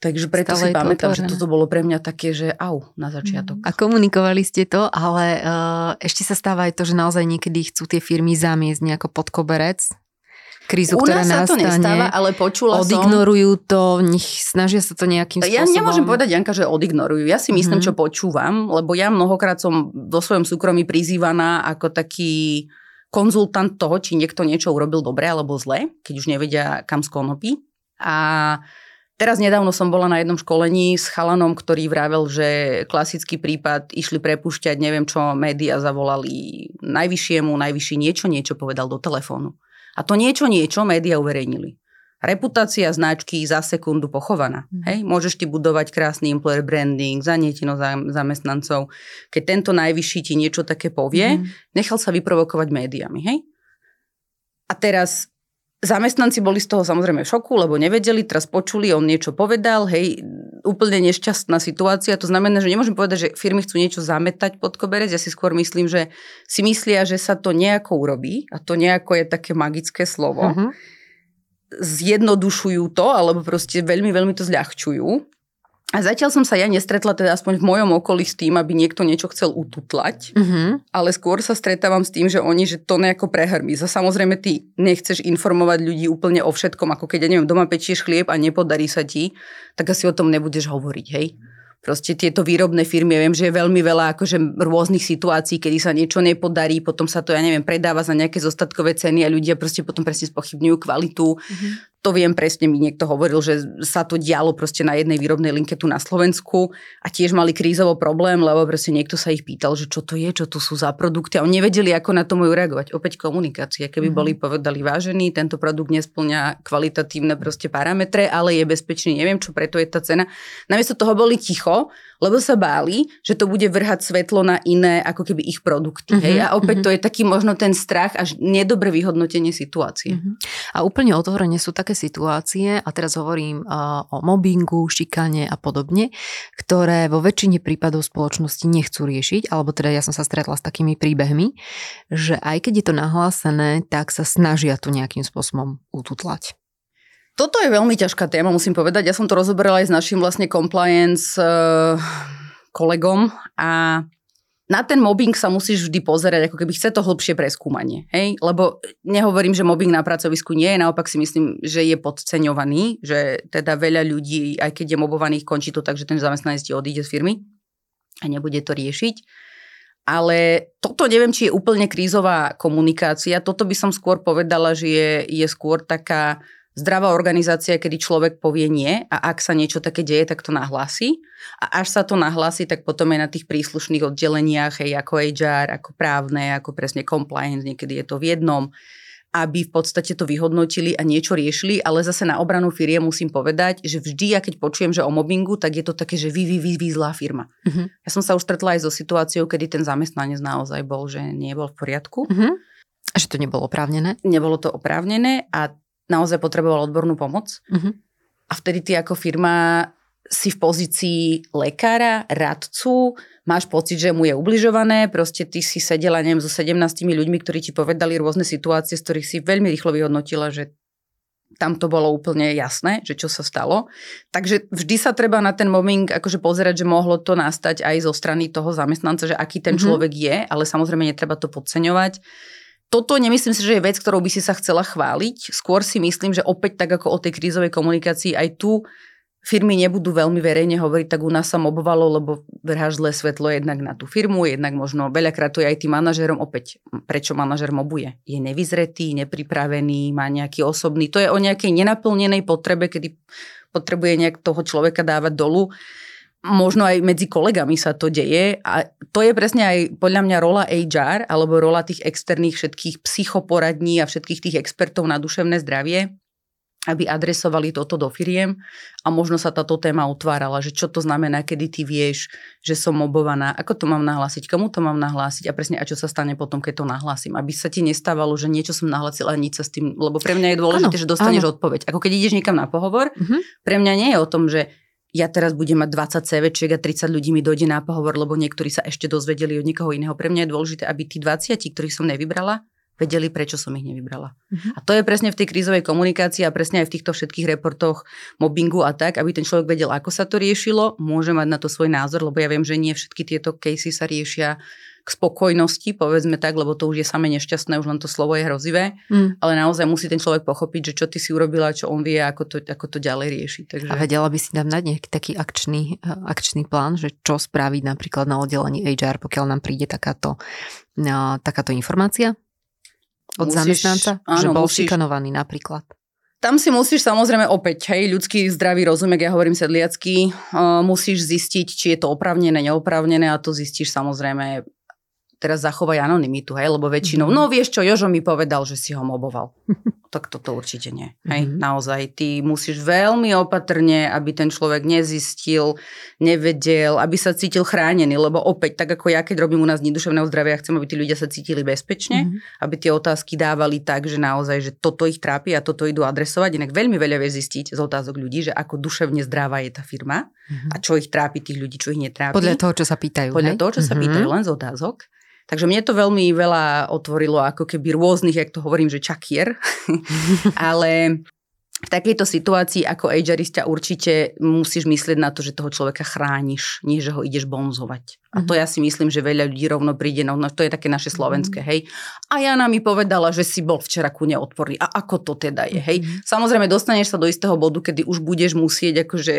Takže preto Stále si pamätám, že toto bolo pre mňa také, že au, na začiatok. A komunikovali ste to, ale uh, ešte sa stáva aj to, že naozaj niekedy chcú tie firmy zamiesť nejako pod koberec, krízu, U ktorá nás sa to nestáva, ale počula odignorujú som... to, nech snažia sa to nejakým spôsobom. Ja nemôžem povedať, Janka, že odignorujú. Ja si myslím, mm-hmm. čo počúvam, lebo ja mnohokrát som vo svojom súkromí prizývaná ako taký konzultant toho, či niekto niečo urobil dobre alebo zle, keď už nevedia, kam skonopí. A Teraz nedávno som bola na jednom školení s chalanom, ktorý vravel, že klasický prípad išli prepušťať, neviem čo, média zavolali najvyššiemu, najvyšší niečo, niečo povedal do telefónu. A to niečo, niečo média uverejnili. Reputácia značky za sekundu pochovaná. Mm. Hej? Môžeš ti budovať krásny employer branding, zanietino zamestnancov. Keď tento najvyšší ti niečo také povie, mm. nechal sa vyprovokovať médiami. Hej? A teraz Zamestnanci boli z toho samozrejme v šoku, lebo nevedeli, teraz počuli, on niečo povedal, hej, úplne nešťastná situácia. To znamená, že nemôžem povedať, že firmy chcú niečo zametať pod koberec. Ja si skôr myslím, že si myslia, že sa to nejako urobí a to nejako je také magické slovo. Uh-huh. Zjednodušujú to, alebo proste veľmi, veľmi to zľahčujú. A zatiaľ som sa ja nestretla, teda aspoň v mojom okolí s tým, aby niekto niečo chcel ututlať, uh-huh. ale skôr sa stretávam s tým, že oni, že to nejako prehrmí. Za samozrejme ty nechceš informovať ľudí úplne o všetkom, ako keď, ja neviem, doma pečieš chlieb a nepodarí sa ti, tak asi o tom nebudeš hovoriť, hej? proste tieto výrobné firmy, ja viem, že je veľmi veľa akože rôznych situácií, kedy sa niečo nepodarí, potom sa to, ja neviem, predáva za nejaké zostatkové ceny a ľudia proste potom presne spochybňujú kvalitu. Mm-hmm to viem presne, mi niekto hovoril, že sa to dialo proste na jednej výrobnej linke tu na Slovensku a tiež mali krízovo problém, lebo proste niekto sa ich pýtal, že čo to je, čo to sú za produkty a oni nevedeli, ako na to majú reagovať. Opäť komunikácia. Keby mm-hmm. boli povedali vážený, tento produkt nesplňa kvalitatívne proste parametre, ale je bezpečný, neviem čo, preto je tá cena. Namiesto toho boli ticho, lebo sa báli, že to bude vrhať svetlo na iné ako keby ich produkty. Mm-hmm. Hej? A opäť mm-hmm. to je taký možno ten strach až nedobre vyhodnotenie situácie. Mm-hmm. A úplne otvorene sú také situácie, a teraz hovorím o mobbingu, šikane a podobne, ktoré vo väčšine prípadov spoločnosti nechcú riešiť, alebo teda ja som sa stretla s takými príbehmi, že aj keď je to nahlásené, tak sa snažia to nejakým spôsobom ututlať. Toto je veľmi ťažká téma, musím povedať. Ja som to rozoberala aj s našim vlastne compliance uh, kolegom a na ten mobbing sa musíš vždy pozerať, ako keby chce to hlbšie preskúmanie. Hej? Lebo nehovorím, že mobbing na pracovisku nie je, naopak si myslím, že je podceňovaný, že teda veľa ľudí, aj keď je mobovaných, končí to tak, že ten zamestnanec ti odíde z firmy a nebude to riešiť. Ale toto neviem, či je úplne krízová komunikácia. Toto by som skôr povedala, že je, je skôr taká zdravá organizácia, kedy človek povie nie a ak sa niečo také deje, tak to nahlási. A až sa to nahlási, tak potom aj na tých príslušných oddeleniach, hej, ako HR, ako právne, ako presne compliance, niekedy je to v jednom, aby v podstate to vyhodnotili a niečo riešili, ale zase na obranu firie musím povedať, že vždy, ja keď počujem, že o mobbingu, tak je to také, že vy, vy, vy, vy zlá firma. Uh-huh. Ja som sa už stretla aj so situáciou, kedy ten zamestnanec naozaj bol, že nie bol v poriadku. Uh-huh. A že to nebolo oprávnené? Nebolo to oprávnené a naozaj potreboval odbornú pomoc. Uh-huh. A vtedy ty ako firma si v pozícii lekára, radcu, máš pocit, že mu je ubližované, proste ty si sedela, neviem, so 17 ľuďmi, ktorí ti povedali rôzne situácie, z ktorých si veľmi rýchlo vyhodnotila, že tam to bolo úplne jasné, že čo sa stalo. Takže vždy sa treba na ten mobbing akože pozerať, že mohlo to nastať aj zo strany toho zamestnanca, že aký ten mm-hmm. človek je, ale samozrejme netreba to podceňovať toto nemyslím si, že je vec, ktorou by si sa chcela chváliť. Skôr si myslím, že opäť tak ako o tej krízovej komunikácii aj tu firmy nebudú veľmi verejne hovoriť, tak u nás sa mobovalo, lebo vrháš zlé svetlo jednak na tú firmu, jednak možno veľakrát to je aj tým manažerom. Opäť, prečo manažer mobuje? Je nevyzretý, nepripravený, má nejaký osobný. To je o nejakej nenaplnenej potrebe, kedy potrebuje nejak toho človeka dávať dolu možno aj medzi kolegami sa to deje a to je presne aj podľa mňa rola HR alebo rola tých externých všetkých psychoporadní a všetkých tých expertov na duševné zdravie, aby adresovali toto do firiem a možno sa táto téma utvárala, že čo to znamená, kedy ty vieš, že som mobovaná, ako to mám nahlásiť, komu to mám nahlásiť a presne a čo sa stane potom, keď to nahlásim. Aby sa ti nestávalo, že niečo som nahlásila a nič sa s tým, lebo pre mňa je dôležité, ano, že dostaneš ano. odpoveď. Ako keď ideš niekam na pohovor, uh-huh. pre mňa nie je o tom, že ja teraz budem mať 20 CVčiek a 30 ľudí mi dojde na pohovor, lebo niektorí sa ešte dozvedeli od niekoho iného. Pre mňa je dôležité, aby tí 20, ktorých som nevybrala, vedeli, prečo som ich nevybrala. Uh-huh. A to je presne v tej krízovej komunikácii a presne aj v týchto všetkých reportoch mobbingu a tak, aby ten človek vedel, ako sa to riešilo, môže mať na to svoj názor, lebo ja viem, že nie všetky tieto casey sa riešia k spokojnosti, povedzme tak, lebo to už je samé nešťastné, už len to slovo je hrozivé, mm. ale naozaj musí ten človek pochopiť, že čo ty si urobila, čo on vie, ako to, ako to ďalej rieši. Takže... A vedela by si nám dať nejaký taký akčný, eh, akčný plán, že čo spraviť napríklad na oddelení HR, pokiaľ nám príde takáto, eh, takáto informácia? Od musíš, zamestnanca? Áno, že bol musíš, šikanovaný napríklad. Tam si musíš samozrejme opäť, hej, ľudský zdravý rozum, ja hovorím sedliacky, uh, musíš zistiť, či je to opravnené, neopravnené a to zistíš samozrejme teraz zachovaj anonymitu, hej, lebo väčšinou, mm-hmm. no vieš čo, Jožo mi povedal, že si ho moboval. tak toto určite nie. Hej, mm-hmm. naozaj, ty musíš veľmi opatrne, aby ten človek nezistil, nevedel, aby sa cítil chránený, lebo opäť, tak ako ja, keď robím u nás duševného zdravia, chcem, aby tí ľudia sa cítili bezpečne, mm-hmm. aby tie otázky dávali tak, že naozaj, že toto ich trápi a toto idú adresovať. Inak veľmi veľa vie zistiť z otázok ľudí, že ako duševne zdravá je tá firma mm-hmm. a čo ich trápi tých ľudí, čo ich netrápi. Podľa toho, čo sa pýtajú. Podľa hej? toho, čo mm-hmm. sa mhm. pýtajú, len z otázok. Takže mne to veľmi veľa otvorilo, ako keby rôznych, jak to hovorím, že čakier. Ale v takejto situácii ako agerista určite musíš myslieť na to, že toho človeka chrániš, nie že ho ideš bonzovať. A to mhm. ja si myslím, že veľa ľudí rovno príde, no, to je také naše slovenské, mhm. hej. A Jana mi povedala, že si bol včera ku neodporný. A ako to teda je, hej. Samozrejme, dostaneš sa do istého bodu, kedy už budeš musieť akože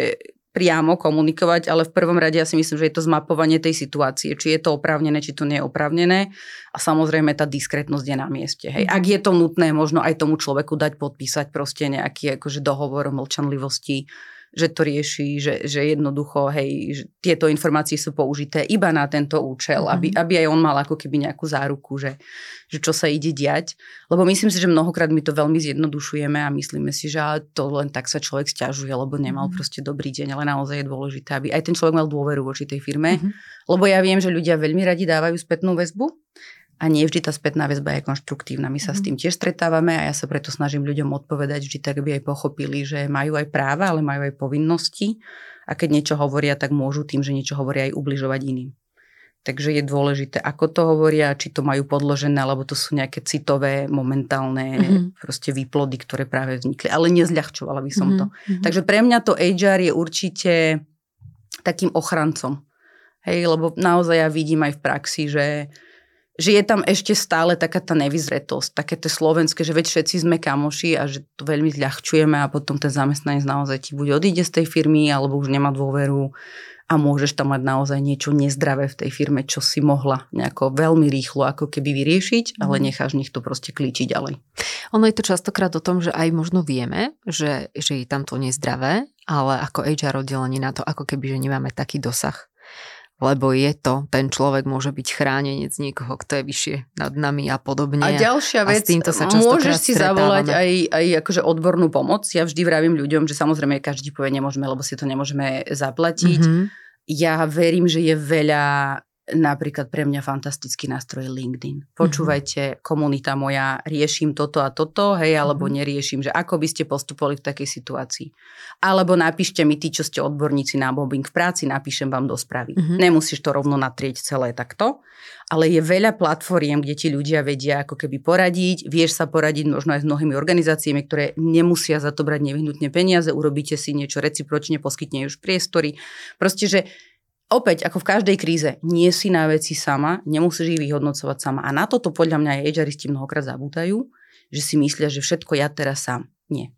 priamo komunikovať, ale v prvom rade ja si myslím, že je to zmapovanie tej situácie, či je to oprávnené, či to nie je oprávnené a samozrejme tá diskrétnosť je na mieste. Hej. Ak je to nutné, možno aj tomu človeku dať podpísať proste nejaký akože dohovor o mlčanlivosti, že to rieši, že, že jednoducho, hej, že tieto informácie sú použité iba na tento účel, mm-hmm. aby, mhm. aby aj on mal ako keby nejakú záruku, že, že čo sa ide diať. Lebo myslím si, že mnohokrát my to veľmi zjednodušujeme a myslíme si, že to len tak sa človek stiažuje, lebo nemal mm-hmm. proste dobrý deň, ale naozaj je dôležité, aby aj ten človek mal dôveru voči tej firme. Mm-hmm. Lebo ja viem, že ľudia veľmi radi dávajú spätnú väzbu, a nie vždy tá spätná väzba je konštruktívna. My sa mm. s mhm. tým tiež stretávame a ja sa preto snažím ľuďom odpovedať vždy tak, aby aj pochopili, že majú aj práva, ale majú aj povinnosti a keď niečo hovoria, tak môžu tým, že niečo hovoria aj ubližovať iným. Takže je dôležité, ako to hovoria, či to majú podložené, alebo to sú nejaké citové, momentálne mm-hmm. proste výplody, ktoré práve vznikli. Ale nezľahčovala by som mm-hmm. to. Mhm. Takže pre mňa to HR je určite takým ochrancom. Hej, lebo naozaj ja vidím aj v praxi, že že je tam ešte stále taká tá nevyzretosť, také to slovenské, že veď všetci sme kamoši a že to veľmi zľahčujeme a potom ten zamestnanec naozaj ti buď odíde z tej firmy, alebo už nemá dôveru a môžeš tam mať naozaj niečo nezdravé v tej firme, čo si mohla nejako veľmi rýchlo ako keby vyriešiť, ale mhm. necháš nich to proste klíčiť ďalej. Ono je to častokrát o tom, že aj možno vieme, že, že je tam to nezdravé, ale ako HR oddelenie na to ako keby, že nemáme taký dosah lebo je to, ten človek môže byť chránenec niekoho, kto je vyššie nad nami a podobne. A ďalšia vec, a s týmto sa môžeš si zavolať aj, aj akože odbornú pomoc. Ja vždy vravím ľuďom, že samozrejme každý povie nemôžeme, lebo si to nemôžeme zaplatiť. Mm-hmm. Ja verím, že je veľa napríklad pre mňa fantastický nástroj LinkedIn. Počúvajte, mm-hmm. komunita moja, riešim toto a toto, hej, alebo mm-hmm. neriešim, že ako by ste postupovali v takej situácii. Alebo napíšte mi tí, čo ste odborníci na mobbing v práci, napíšem vám do správy. Mm-hmm. Nemusíš to rovno natrieť celé takto, ale je veľa platformiem, kde ti ľudia vedia ako keby poradiť, vieš sa poradiť možno aj s mnohými organizáciami, ktoré nemusia za to brať nevyhnutne peniaze, urobíte si niečo recipročne, poskytne už priestory. Proste, že opäť, ako v každej kríze, nie si na veci sama, nemusíš ich vyhodnocovať sama. A na toto podľa mňa aj HRisti mnohokrát zabúdajú, že si myslia, že všetko ja teraz sám. Nie.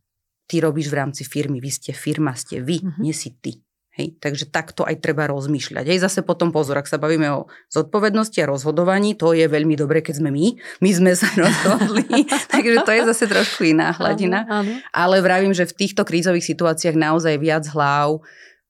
Ty robíš v rámci firmy, vy ste firma, ste vy, mm-hmm. nie si ty. Hej, takže takto aj treba rozmýšľať. Hej, zase potom pozor, ak sa bavíme o zodpovednosti a rozhodovaní, to je veľmi dobre, keď sme my. My sme sa rozhodli, takže to je zase trošku iná hladina. Áno, áno. Ale vravím, že v týchto krízových situáciách naozaj viac hlav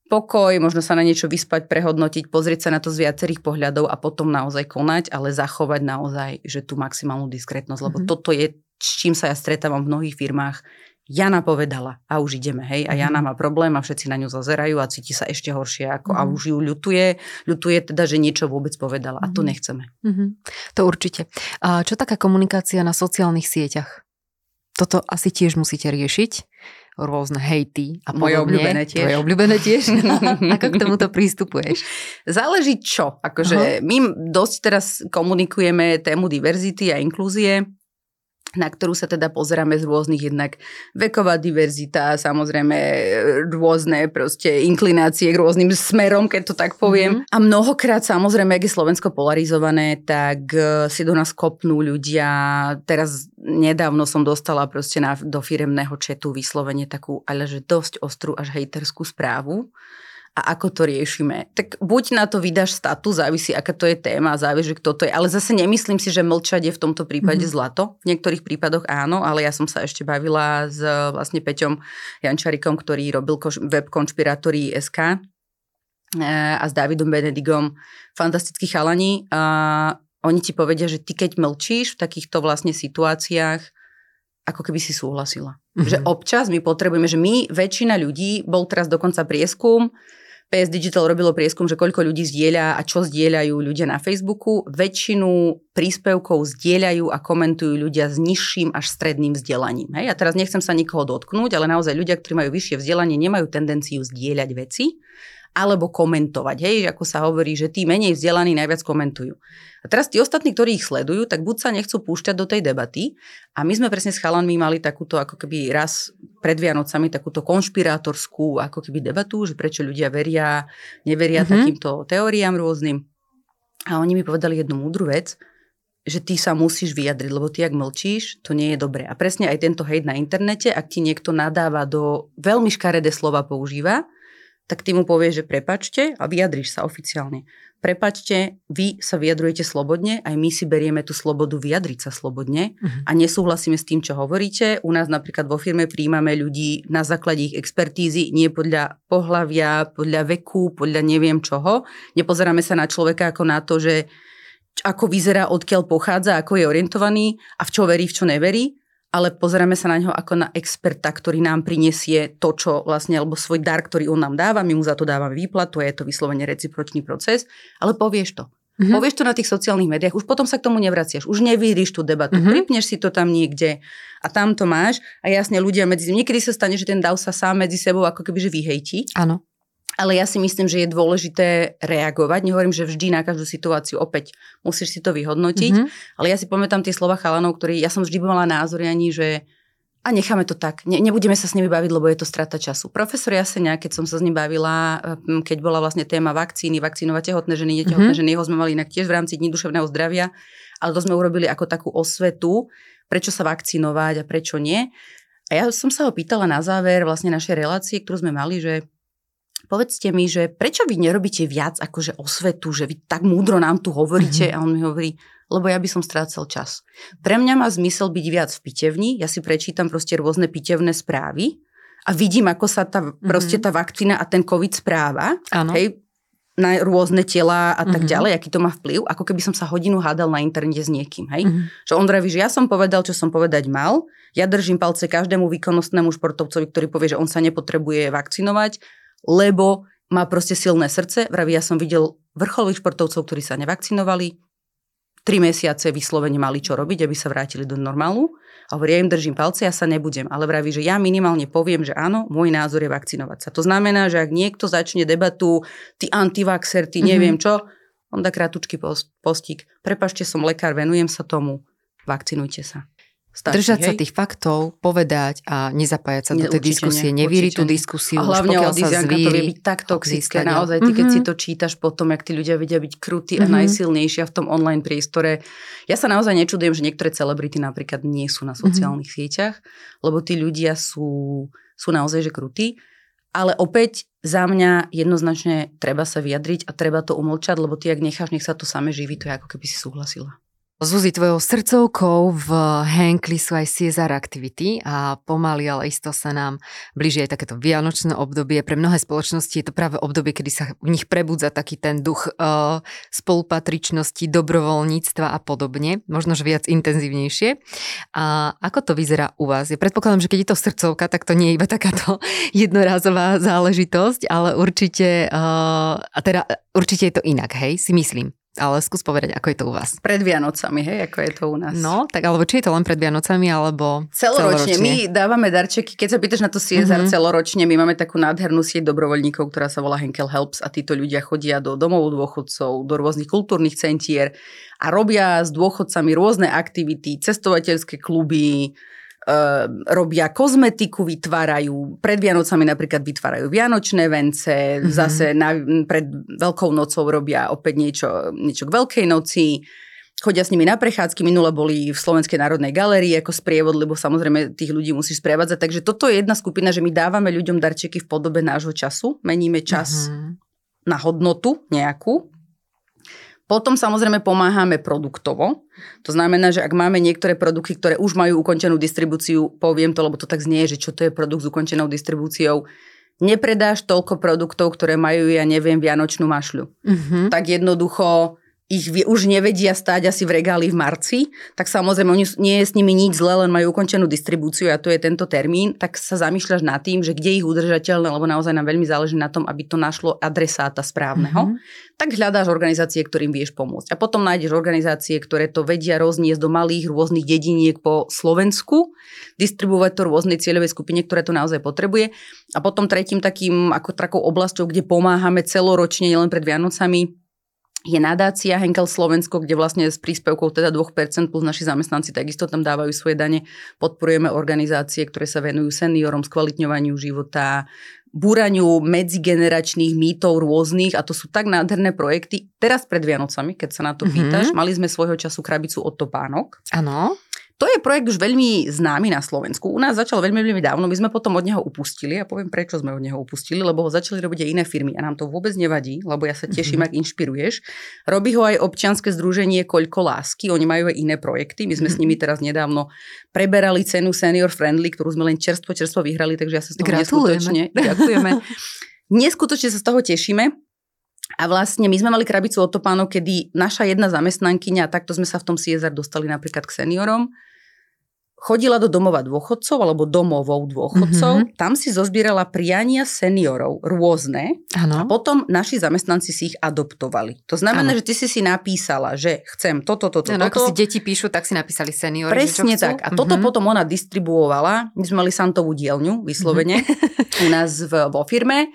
pokoj, možno sa na niečo vyspať, prehodnotiť, pozrieť sa na to z viacerých pohľadov a potom naozaj konať, ale zachovať naozaj, že tú maximálnu diskrétnosť, lebo mm-hmm. toto je, s čím sa ja stretávam v mnohých firmách. Jana povedala a už ideme, hej, a Jana mm-hmm. má problém a všetci na ňu zazerajú a cíti sa ešte horšie ako mm-hmm. a už ju ľutuje, ľutuje teda, že niečo vôbec povedala a to mm-hmm. nechceme. Mm-hmm. To určite. A čo taká komunikácia na sociálnych sieťach? Toto asi tiež musíte riešiť rôzne hejty a Moje obľúbené tiež. Moje obľúbené tiež. Ako k tomuto prístupuješ? Záleží čo. Akože uh-huh. my dosť teraz komunikujeme tému diverzity a inklúzie na ktorú sa teda pozeráme z rôznych jednak veková diverzita, samozrejme rôzne proste inklinácie k rôznym smerom, keď to tak poviem. Mm-hmm. A mnohokrát samozrejme, ak je Slovensko polarizované, tak e, si do nás kopnú ľudia. Teraz nedávno som dostala proste na, do firemného četu vyslovene takú, ale že dosť ostrú až hejterskú správu a ako to riešime. Tak buď na to vydáš status, závisí, aká to je téma, závisí, kto to je. Ale zase nemyslím si, že mlčať je v tomto prípade mm-hmm. zlato. V niektorých prípadoch áno, ale ja som sa ešte bavila s vlastne Peťom Jančarikom, ktorý robil web konšpirátory SK e, a s Davidom Benedigom. Fantastickí chalani. A oni ti povedia, že ty keď mlčíš v takýchto vlastne situáciách, ako keby si súhlasila. Mm-hmm. Že občas my potrebujeme, že my, väčšina ľudí, bol teraz dokonca prieskum, PS Digital robilo prieskum, že koľko ľudí zdieľa a čo zdieľajú ľudia na Facebooku. Väčšinu príspevkov zdieľajú a komentujú ľudia s nižším až stredným vzdelaním. Hej? A teraz nechcem sa nikoho dotknúť, ale naozaj ľudia, ktorí majú vyššie vzdelanie, nemajú tendenciu zdieľať veci alebo komentovať. Hej, ako sa hovorí, že tí menej vzdelaní najviac komentujú. A teraz tí ostatní, ktorí ich sledujú, tak buď sa nechcú púšťať do tej debaty a my sme presne s chalanmi mali takúto ako keby raz pred Vianocami takúto konšpirátorskú ako keby debatu, že prečo ľudia veria, neveria mm-hmm. takýmto teóriám rôznym. A oni mi povedali jednu múdru vec, že ty sa musíš vyjadriť, lebo ty, ak mlčíš, to nie je dobré. A presne aj tento hejt na internete, ak ti niekto nadáva do veľmi škaredé slova používa, tak ty mu povieš, že prepačte a vyjadriš sa oficiálne. Prepačte, vy sa vyjadrujete slobodne, aj my si berieme tú slobodu vyjadriť sa slobodne uh-huh. a nesúhlasíme s tým, čo hovoríte. U nás napríklad vo firme príjmame ľudí na základe ich expertízy, nie podľa pohlavia, podľa veku, podľa neviem čoho. Nepozeráme sa na človeka ako na to, že ako vyzerá, odkiaľ pochádza, ako je orientovaný a v čo verí, v čo neverí, ale pozeráme sa na ňo ako na experta, ktorý nám prinesie to, čo vlastne, alebo svoj dar, ktorý on nám dáva, my mu za to dávame výplatu, je to vyslovene recipročný proces, ale povieš to. Mm-hmm. Povieš to na tých sociálnych médiách, už potom sa k tomu nevraciaš, už nevyríš tú debatu, mm-hmm. pripneš si to tam niekde a tam to máš a jasne ľudia medzi... Niekedy sa stane, že ten dav sa sám medzi sebou ako keby že vyhejti. Áno. Ale ja si myslím, že je dôležité reagovať. Nehovorím, že vždy na každú situáciu opäť musíš si to vyhodnotiť. Mm-hmm. Ale ja si pamätám tie slova chalanov, ktorí, ja som vždy mala názor ani, že a necháme to tak. Ne, nebudeme sa s nimi baviť, lebo je to strata času. Profesor Jasenia, keď som sa s ním bavila, hm, keď bola vlastne téma vakcíny, vakcínovať tehotné ženy, netehotné mm-hmm. ženy, jeho sme mali inak tiež v rámci Dní duševného zdravia, ale to sme urobili ako takú osvetu, prečo sa vakcinovať a prečo nie. A ja som sa ho pýtala na záver vlastne našej relácie, ktorú sme mali, že povedzte mi, že prečo vy nerobíte viac akože osvetu, že vy tak múdro nám tu hovoríte mm-hmm. a on mi hovorí, lebo ja by som strácal čas. Pre mňa má zmysel byť viac v pitevni, ja si prečítam proste rôzne pitevné správy a vidím, ako sa tá, mm-hmm. proste tá vakcína a ten COVID správa. Áno. Hej, na rôzne tela a tak mm-hmm. ďalej, aký to má vplyv, ako keby som sa hodinu hádal na internete s niekým, hej. Mm-hmm. Že on vraví, že ja som povedal, čo som povedať mal, ja držím palce každému výkonnostnému športovcovi, ktorý povie, že on sa nepotrebuje vakcinovať, lebo má proste silné srdce. Vraví, ja som videl vrcholových športovcov, ktorí sa nevakcinovali, tri mesiace vyslovene mali čo robiť, aby sa vrátili do normálu. A hovorí, ja im držím palce, ja sa nebudem. Ale vraví, že ja minimálne poviem, že áno, môj názor je vakcinovať sa. To znamená, že ak niekto začne debatu, ty antivaxer, ty neviem mm-hmm. čo, on dá krátučký postík. Prepašte, som lekár, venujem sa tomu, vakcinujte sa. Stačí, Držať hej? sa tých faktov, povedať a nezapájať sa ne, do tej diskusie, nie, nevíriť tú diskusiu. A hlavne od Izianka to vie byť tak toxické. Naozaj, ty keď mm-hmm. si to čítaš potom, jak tí ľudia vedia byť krutí mm-hmm. a mhm. najsilnejšia v tom online priestore. Ja sa naozaj nečudujem, že niektoré celebrity napríklad nie sú na mhm. sociálnych mm-hmm. sieťach, lebo tí ľudia sú, sú naozaj že krutí. Ale opäť za mňa jednoznačne treba sa vyjadriť a treba to umlčať, lebo ty, ak necháš, nech sa to same živí, to je ako keby si súhlasila. Zuzi, tvojou srdcovkou v Hankli sú aj Caesar aktivity a pomaly, ale isto sa nám blíži aj takéto vianočné obdobie. Pre mnohé spoločnosti je to práve obdobie, kedy sa v nich prebudza taký ten duch uh, spolupatričnosti, dobrovoľníctva a podobne, možno že viac intenzívnejšie. A ako to vyzerá u vás? Ja predpokladám, že keď je to srdcovka, tak to nie je iba takáto jednorázová záležitosť, ale určite, uh, a teda určite je to inak, hej, si myslím. Ale skús povedať, ako je to u vás. Pred Vianocami, hej, ako je to u nás. No, tak alebo či je to len pred Vianocami, alebo celoročne. celoročne. My dávame darčeky, keď sa pýtaš na to CSR mm-hmm. celoročne, my máme takú nádhernú sieť dobrovoľníkov, ktorá sa volá Henkel Helps a títo ľudia chodia do domov dôchodcov, do rôznych kultúrnych centier a robia s dôchodcami rôzne aktivity, cestovateľské kluby, robia kozmetiku, vytvárajú, pred Vianocami napríklad vytvárajú vianočné vence, mm-hmm. zase na, pred Veľkou nocou robia opäť niečo, niečo k Veľkej noci, chodia s nimi na prechádzky, minule boli v Slovenskej národnej galérii ako sprievod, lebo samozrejme tých ľudí musíš sprevádzať, takže toto je jedna skupina, že my dávame ľuďom darčeky v podobe nášho času, meníme čas mm-hmm. na hodnotu nejakú, potom samozrejme pomáhame produktovo. To znamená, že ak máme niektoré produkty, ktoré už majú ukončenú distribúciu, poviem to, lebo to tak znie, že čo to je produkt s ukončenou distribúciou, nepredáš toľko produktov, ktoré majú, ja neviem, vianočnú mašľu. Mm-hmm. Tak jednoducho ich už nevedia stáť asi v regáli v marci, tak samozrejme oni, nie je s nimi nič zle, len majú ukončenú distribúciu a to je tento termín, tak sa zamýšľaš nad tým, že kde ich udržateľné, lebo naozaj nám veľmi záleží na tom, aby to našlo adresáta správneho, mm-hmm. tak hľadáš organizácie, ktorým vieš pomôcť. A potom nájdeš organizácie, ktoré to vedia rozniesť do malých rôznych dediniek po Slovensku, distribuovať to rôznej cieľovej skupine, ktoré to naozaj potrebuje. A potom tretím takým ako takou oblasťou, kde pomáhame celoročne, nielen pred Vianocami, je nadácia Henkel Slovensko, kde vlastne s príspevkou teda 2% plus naši zamestnanci takisto tam dávajú svoje dane. Podporujeme organizácie, ktoré sa venujú seniorom, skvalitňovaniu života, búraniu medzigeneračných mýtov rôznych a to sú tak nádherné projekty. Teraz pred Vianocami, keď sa na to mm-hmm. pýtaš, mali sme svojho času krabicu od topánok. Áno. To je projekt už veľmi známy na Slovensku. U nás začal veľmi, veľmi dávno. My sme potom od neho upustili a poviem, prečo sme od neho upustili, lebo ho začali robiť aj iné firmy a nám to vôbec nevadí, lebo ja sa teším, mm-hmm. ak inšpiruješ. Robí ho aj občianske združenie Koľko lásky, oni majú aj iné projekty. My sme mm-hmm. s nimi teraz nedávno preberali cenu Senior Friendly, ktorú sme len čerstvo, čerstvo vyhrali, takže ja sa z toho neskutočne ďakujeme. Neskutočne sa z toho tešíme. A vlastne my sme mali krabicu od topánov, kedy naša jedna zamestnankyňa, takto sme sa v tom CSR dostali napríklad k seniorom, chodila do domova dôchodcov alebo domovou dôchodcov, mm-hmm. tam si zozbierala priania seniorov rôzne ano. a potom naši zamestnanci si ich adoptovali. To znamená, ano. že ty si si napísala, že chcem toto, toto, ano, toto. Ako si deti píšu, tak si napísali seniori. Presne tak. A toto mm-hmm. potom ona distribuovala. My sme mali Santovú dielňu, vyslovene, mm-hmm. u nás v, vo firme.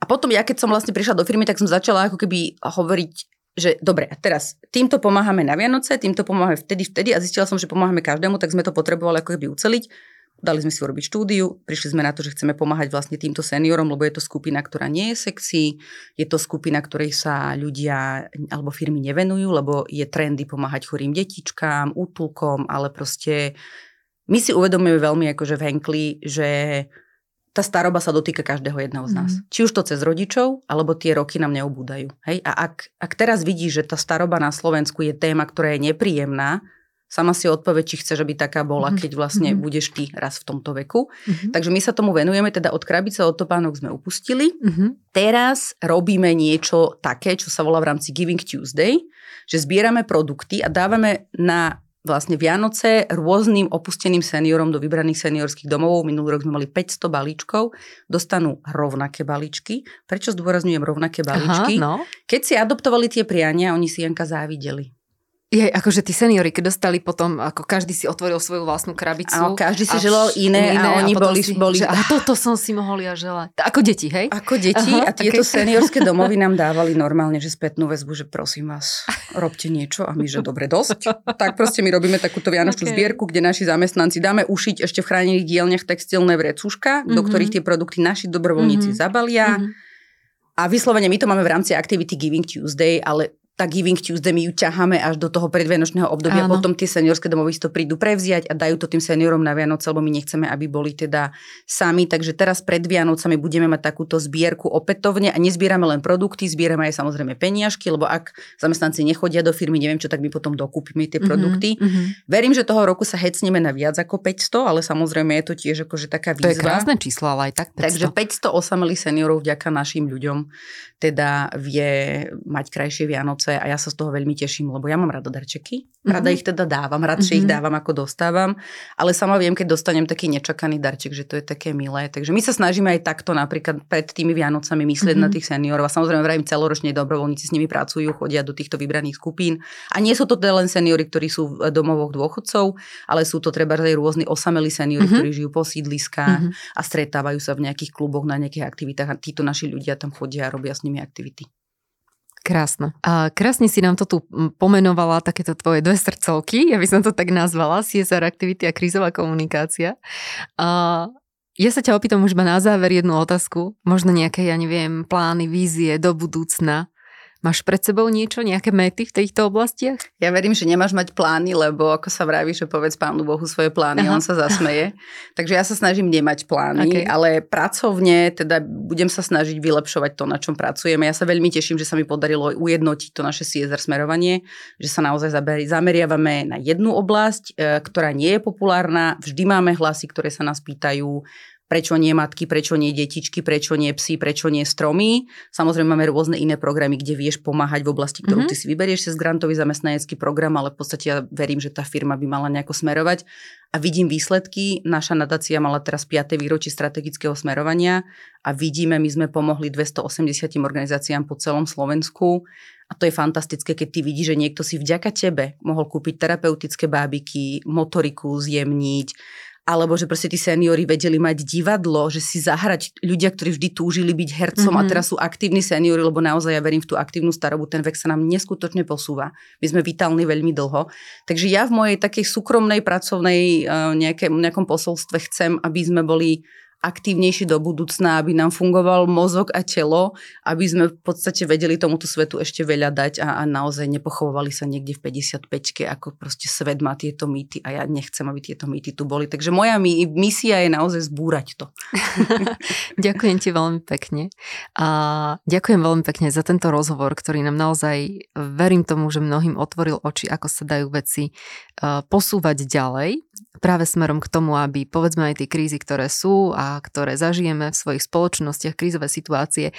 A potom ja, keď som vlastne prišla do firmy, tak som začala ako keby hovoriť, že dobre, teraz týmto pomáhame na Vianoce, týmto pomáhame vtedy, vtedy a zistila som, že pomáhame každému, tak sme to potrebovali ako keby uceliť. Dali sme si urobiť štúdiu, prišli sme na to, že chceme pomáhať vlastne týmto seniorom, lebo je to skupina, ktorá nie je sexy, je to skupina, ktorej sa ľudia alebo firmy nevenujú, lebo je trendy pomáhať chorým detičkám, útulkom, ale proste my si uvedomujeme veľmi akože v Henkli, že tá staroba sa dotýka každého jedného z nás. Mm. Či už to cez rodičov, alebo tie roky nám neobúdajú. Hej? A ak, ak teraz vidíš, že tá staroba na Slovensku je téma, ktorá je nepríjemná, sama si odpoveď, či chceš, aby taká bola, mm. keď vlastne mm. budeš ty raz v tomto veku. Mm. Takže my sa tomu venujeme, teda od krabice od topánok sme upustili. Mm. Teraz robíme niečo také, čo sa volá v rámci Giving Tuesday, že zbierame produkty a dávame na vlastne Vianoce rôznym opusteným seniorom do vybraných seniorských domov. Minulý rok sme mali 500 balíčkov. Dostanú rovnaké balíčky. Prečo zdôrazňujem rovnaké balíčky? Aha, no. Keď si adoptovali tie priania, oni si Janka závideli. Je, akože tí seniori, keď dostali potom, ako každý si otvoril svoju vlastnú krabicu. A každý si želal iné, iné a oni a boli... Si, boli... Že, a toto som si mohol ja želať. Ako deti, hej? Ako deti Aha, a tieto okay. seniorské domovy nám dávali normálne, že spätnú väzbu, že prosím vás, robte niečo a my, že dobre, dosť. Tak proste my robíme takúto vianočnú okay. zbierku, kde naši zamestnanci dáme ušiť ešte v chránených dielniach textilné vrecúška, mm-hmm. do mhm. ktorých tie produkty naši dobrovoľníci mm-hmm. zabalia. Mm-hmm. A vyslovene my to máme v rámci Activity Giving Tuesday, ale tá Giving Tuesday my ju ťaháme až do toho predvianočného obdobia. Áno. Potom tie seniorské domovy to prídu prevziať a dajú to tým seniorom na Vianoce, lebo my nechceme, aby boli teda sami. Takže teraz pred Vianocami budeme mať takúto zbierku opätovne a nezbierame len produkty, zbierame aj samozrejme peniažky, lebo ak zamestnanci nechodia do firmy, neviem čo, tak my potom dokúpime tie mhm, produkty. Mm-hmm. Verím, že toho roku sa hecneme na viac ako 500, ale samozrejme je to tiež akože taká výzva. To je krásne číslo, ale aj tak 500. Takže 500 osamelých seniorov vďaka našim ľuďom teda vie mať krajšie Vianoce a ja sa z toho veľmi teším, lebo ja mám rada darčeky. Rada mm-hmm. ich teda dávam, radšej mm-hmm. ich dávam ako dostávam, ale sama viem, keď dostanem taký nečakaný darček, že to je také milé. Takže my sa snažíme aj takto napríklad pred tými Vianocami myslieť mm-hmm. na tých seniorov a samozrejme vrajím celoročne dobrovoľníci s nimi pracujú, chodia do týchto vybraných skupín. A nie sú to teda len seniori, ktorí sú v domovoch dôchodcov, ale sú to treba aj rôzni osamelí seniori, mm-hmm. ktorí žijú po sídliskách mm-hmm. a stretávajú sa v nejakých kluboch na nejakých aktivitách a títo naši ľudia tam chodia a robia s nimi aktivity. Krásne. A krásne si nám to tu pomenovala, takéto tvoje dve srdcovky, ja by som to tak nazvala, CSR aktivity a krízová komunikácia. A ja sa ťa opýtam už na záver jednu otázku, možno nejaké, ja neviem, plány, vízie do budúcna Máš pred sebou niečo, nejaké mety v týchto oblastiach? Ja verím, že nemáš mať plány, lebo ako sa vraví, že povedz pánu Bohu svoje plány, Aha. on sa zasmeje. Takže ja sa snažím nemať plány, okay. ale pracovne teda budem sa snažiť vylepšovať to, na čom pracujeme. Ja sa veľmi teším, že sa mi podarilo ujednotiť to naše CSR smerovanie, že sa naozaj zameriavame na jednu oblasť, e, ktorá nie je populárna. Vždy máme hlasy, ktoré sa nás pýtajú, prečo nie matky, prečo nie detičky, prečo nie psy, prečo nie stromy. Samozrejme máme rôzne iné programy, kde vieš pomáhať v oblasti, ktorú mm-hmm. ty si vyberieš cez grantový zamestnanecký program, ale v podstate ja verím, že tá firma by mala nejako smerovať. A vidím výsledky. Naša nadácia mala teraz 5. výročie strategického smerovania a vidíme, my sme pomohli 280 organizáciám po celom Slovensku a to je fantastické, keď ty vidíš, že niekto si vďaka tebe mohol kúpiť terapeutické bábiky, motoriku zjemniť, alebo že proste tí seniori vedeli mať divadlo, že si zahrať ľudia, ktorí vždy túžili byť hercom mm-hmm. a mhm. teraz sú aktívni seniori, lebo naozaj ja verím v tú aktívnu starobu, ten vek sa nám neskutočne posúva. My sme vitálni veľmi dlho. Takže ja v mojej takej súkromnej pracovnej uh, nejaké, nejakom posolstve chcem, aby sme boli aktívnejší do budúcna, aby nám fungoval mozog a telo, aby sme v podstate vedeli tomuto svetu ešte veľa dať a, a naozaj nepochovovali sa niekde v 55-ke, ako proste svet má tieto mýty a ja nechcem, aby tieto mýty tu boli. Takže moja misia je naozaj zbúrať to. ďakujem ti veľmi pekne. A ďakujem veľmi pekne za tento rozhovor, ktorý nám naozaj, verím tomu, že mnohým otvoril oči, ako sa dajú veci uh, posúvať ďalej práve smerom k tomu, aby povedzme aj tie krízy, ktoré sú a ktoré zažijeme v svojich spoločnostiach, krízové situácie,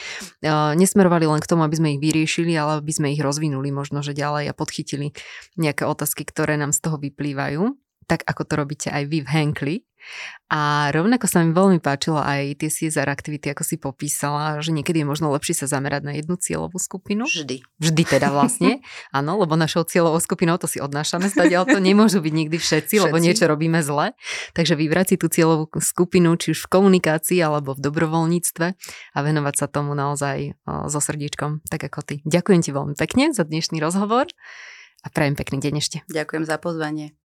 nesmerovali len k tomu, aby sme ich vyriešili, ale aby sme ich rozvinuli možno, že ďalej a podchytili nejaké otázky, ktoré nám z toho vyplývajú tak ako to robíte aj vy v Hankly. A rovnako sa mi veľmi páčilo aj tie CSR aktivity, ako si popísala, že niekedy je možno lepšie sa zamerať na jednu cieľovú skupinu. Vždy. Vždy teda vlastne. Áno, lebo našou cieľovou skupinou to si odnášame stať, ale to nemôžu byť nikdy všetci, všetci, lebo niečo robíme zle. Takže vybrať si tú cieľovú skupinu, či už v komunikácii alebo v dobrovoľníctve a venovať sa tomu naozaj so srdiečkom, tak ako ty. Ďakujem ti veľmi pekne za dnešný rozhovor a prajem pekný deň ešte. Ďakujem za pozvanie.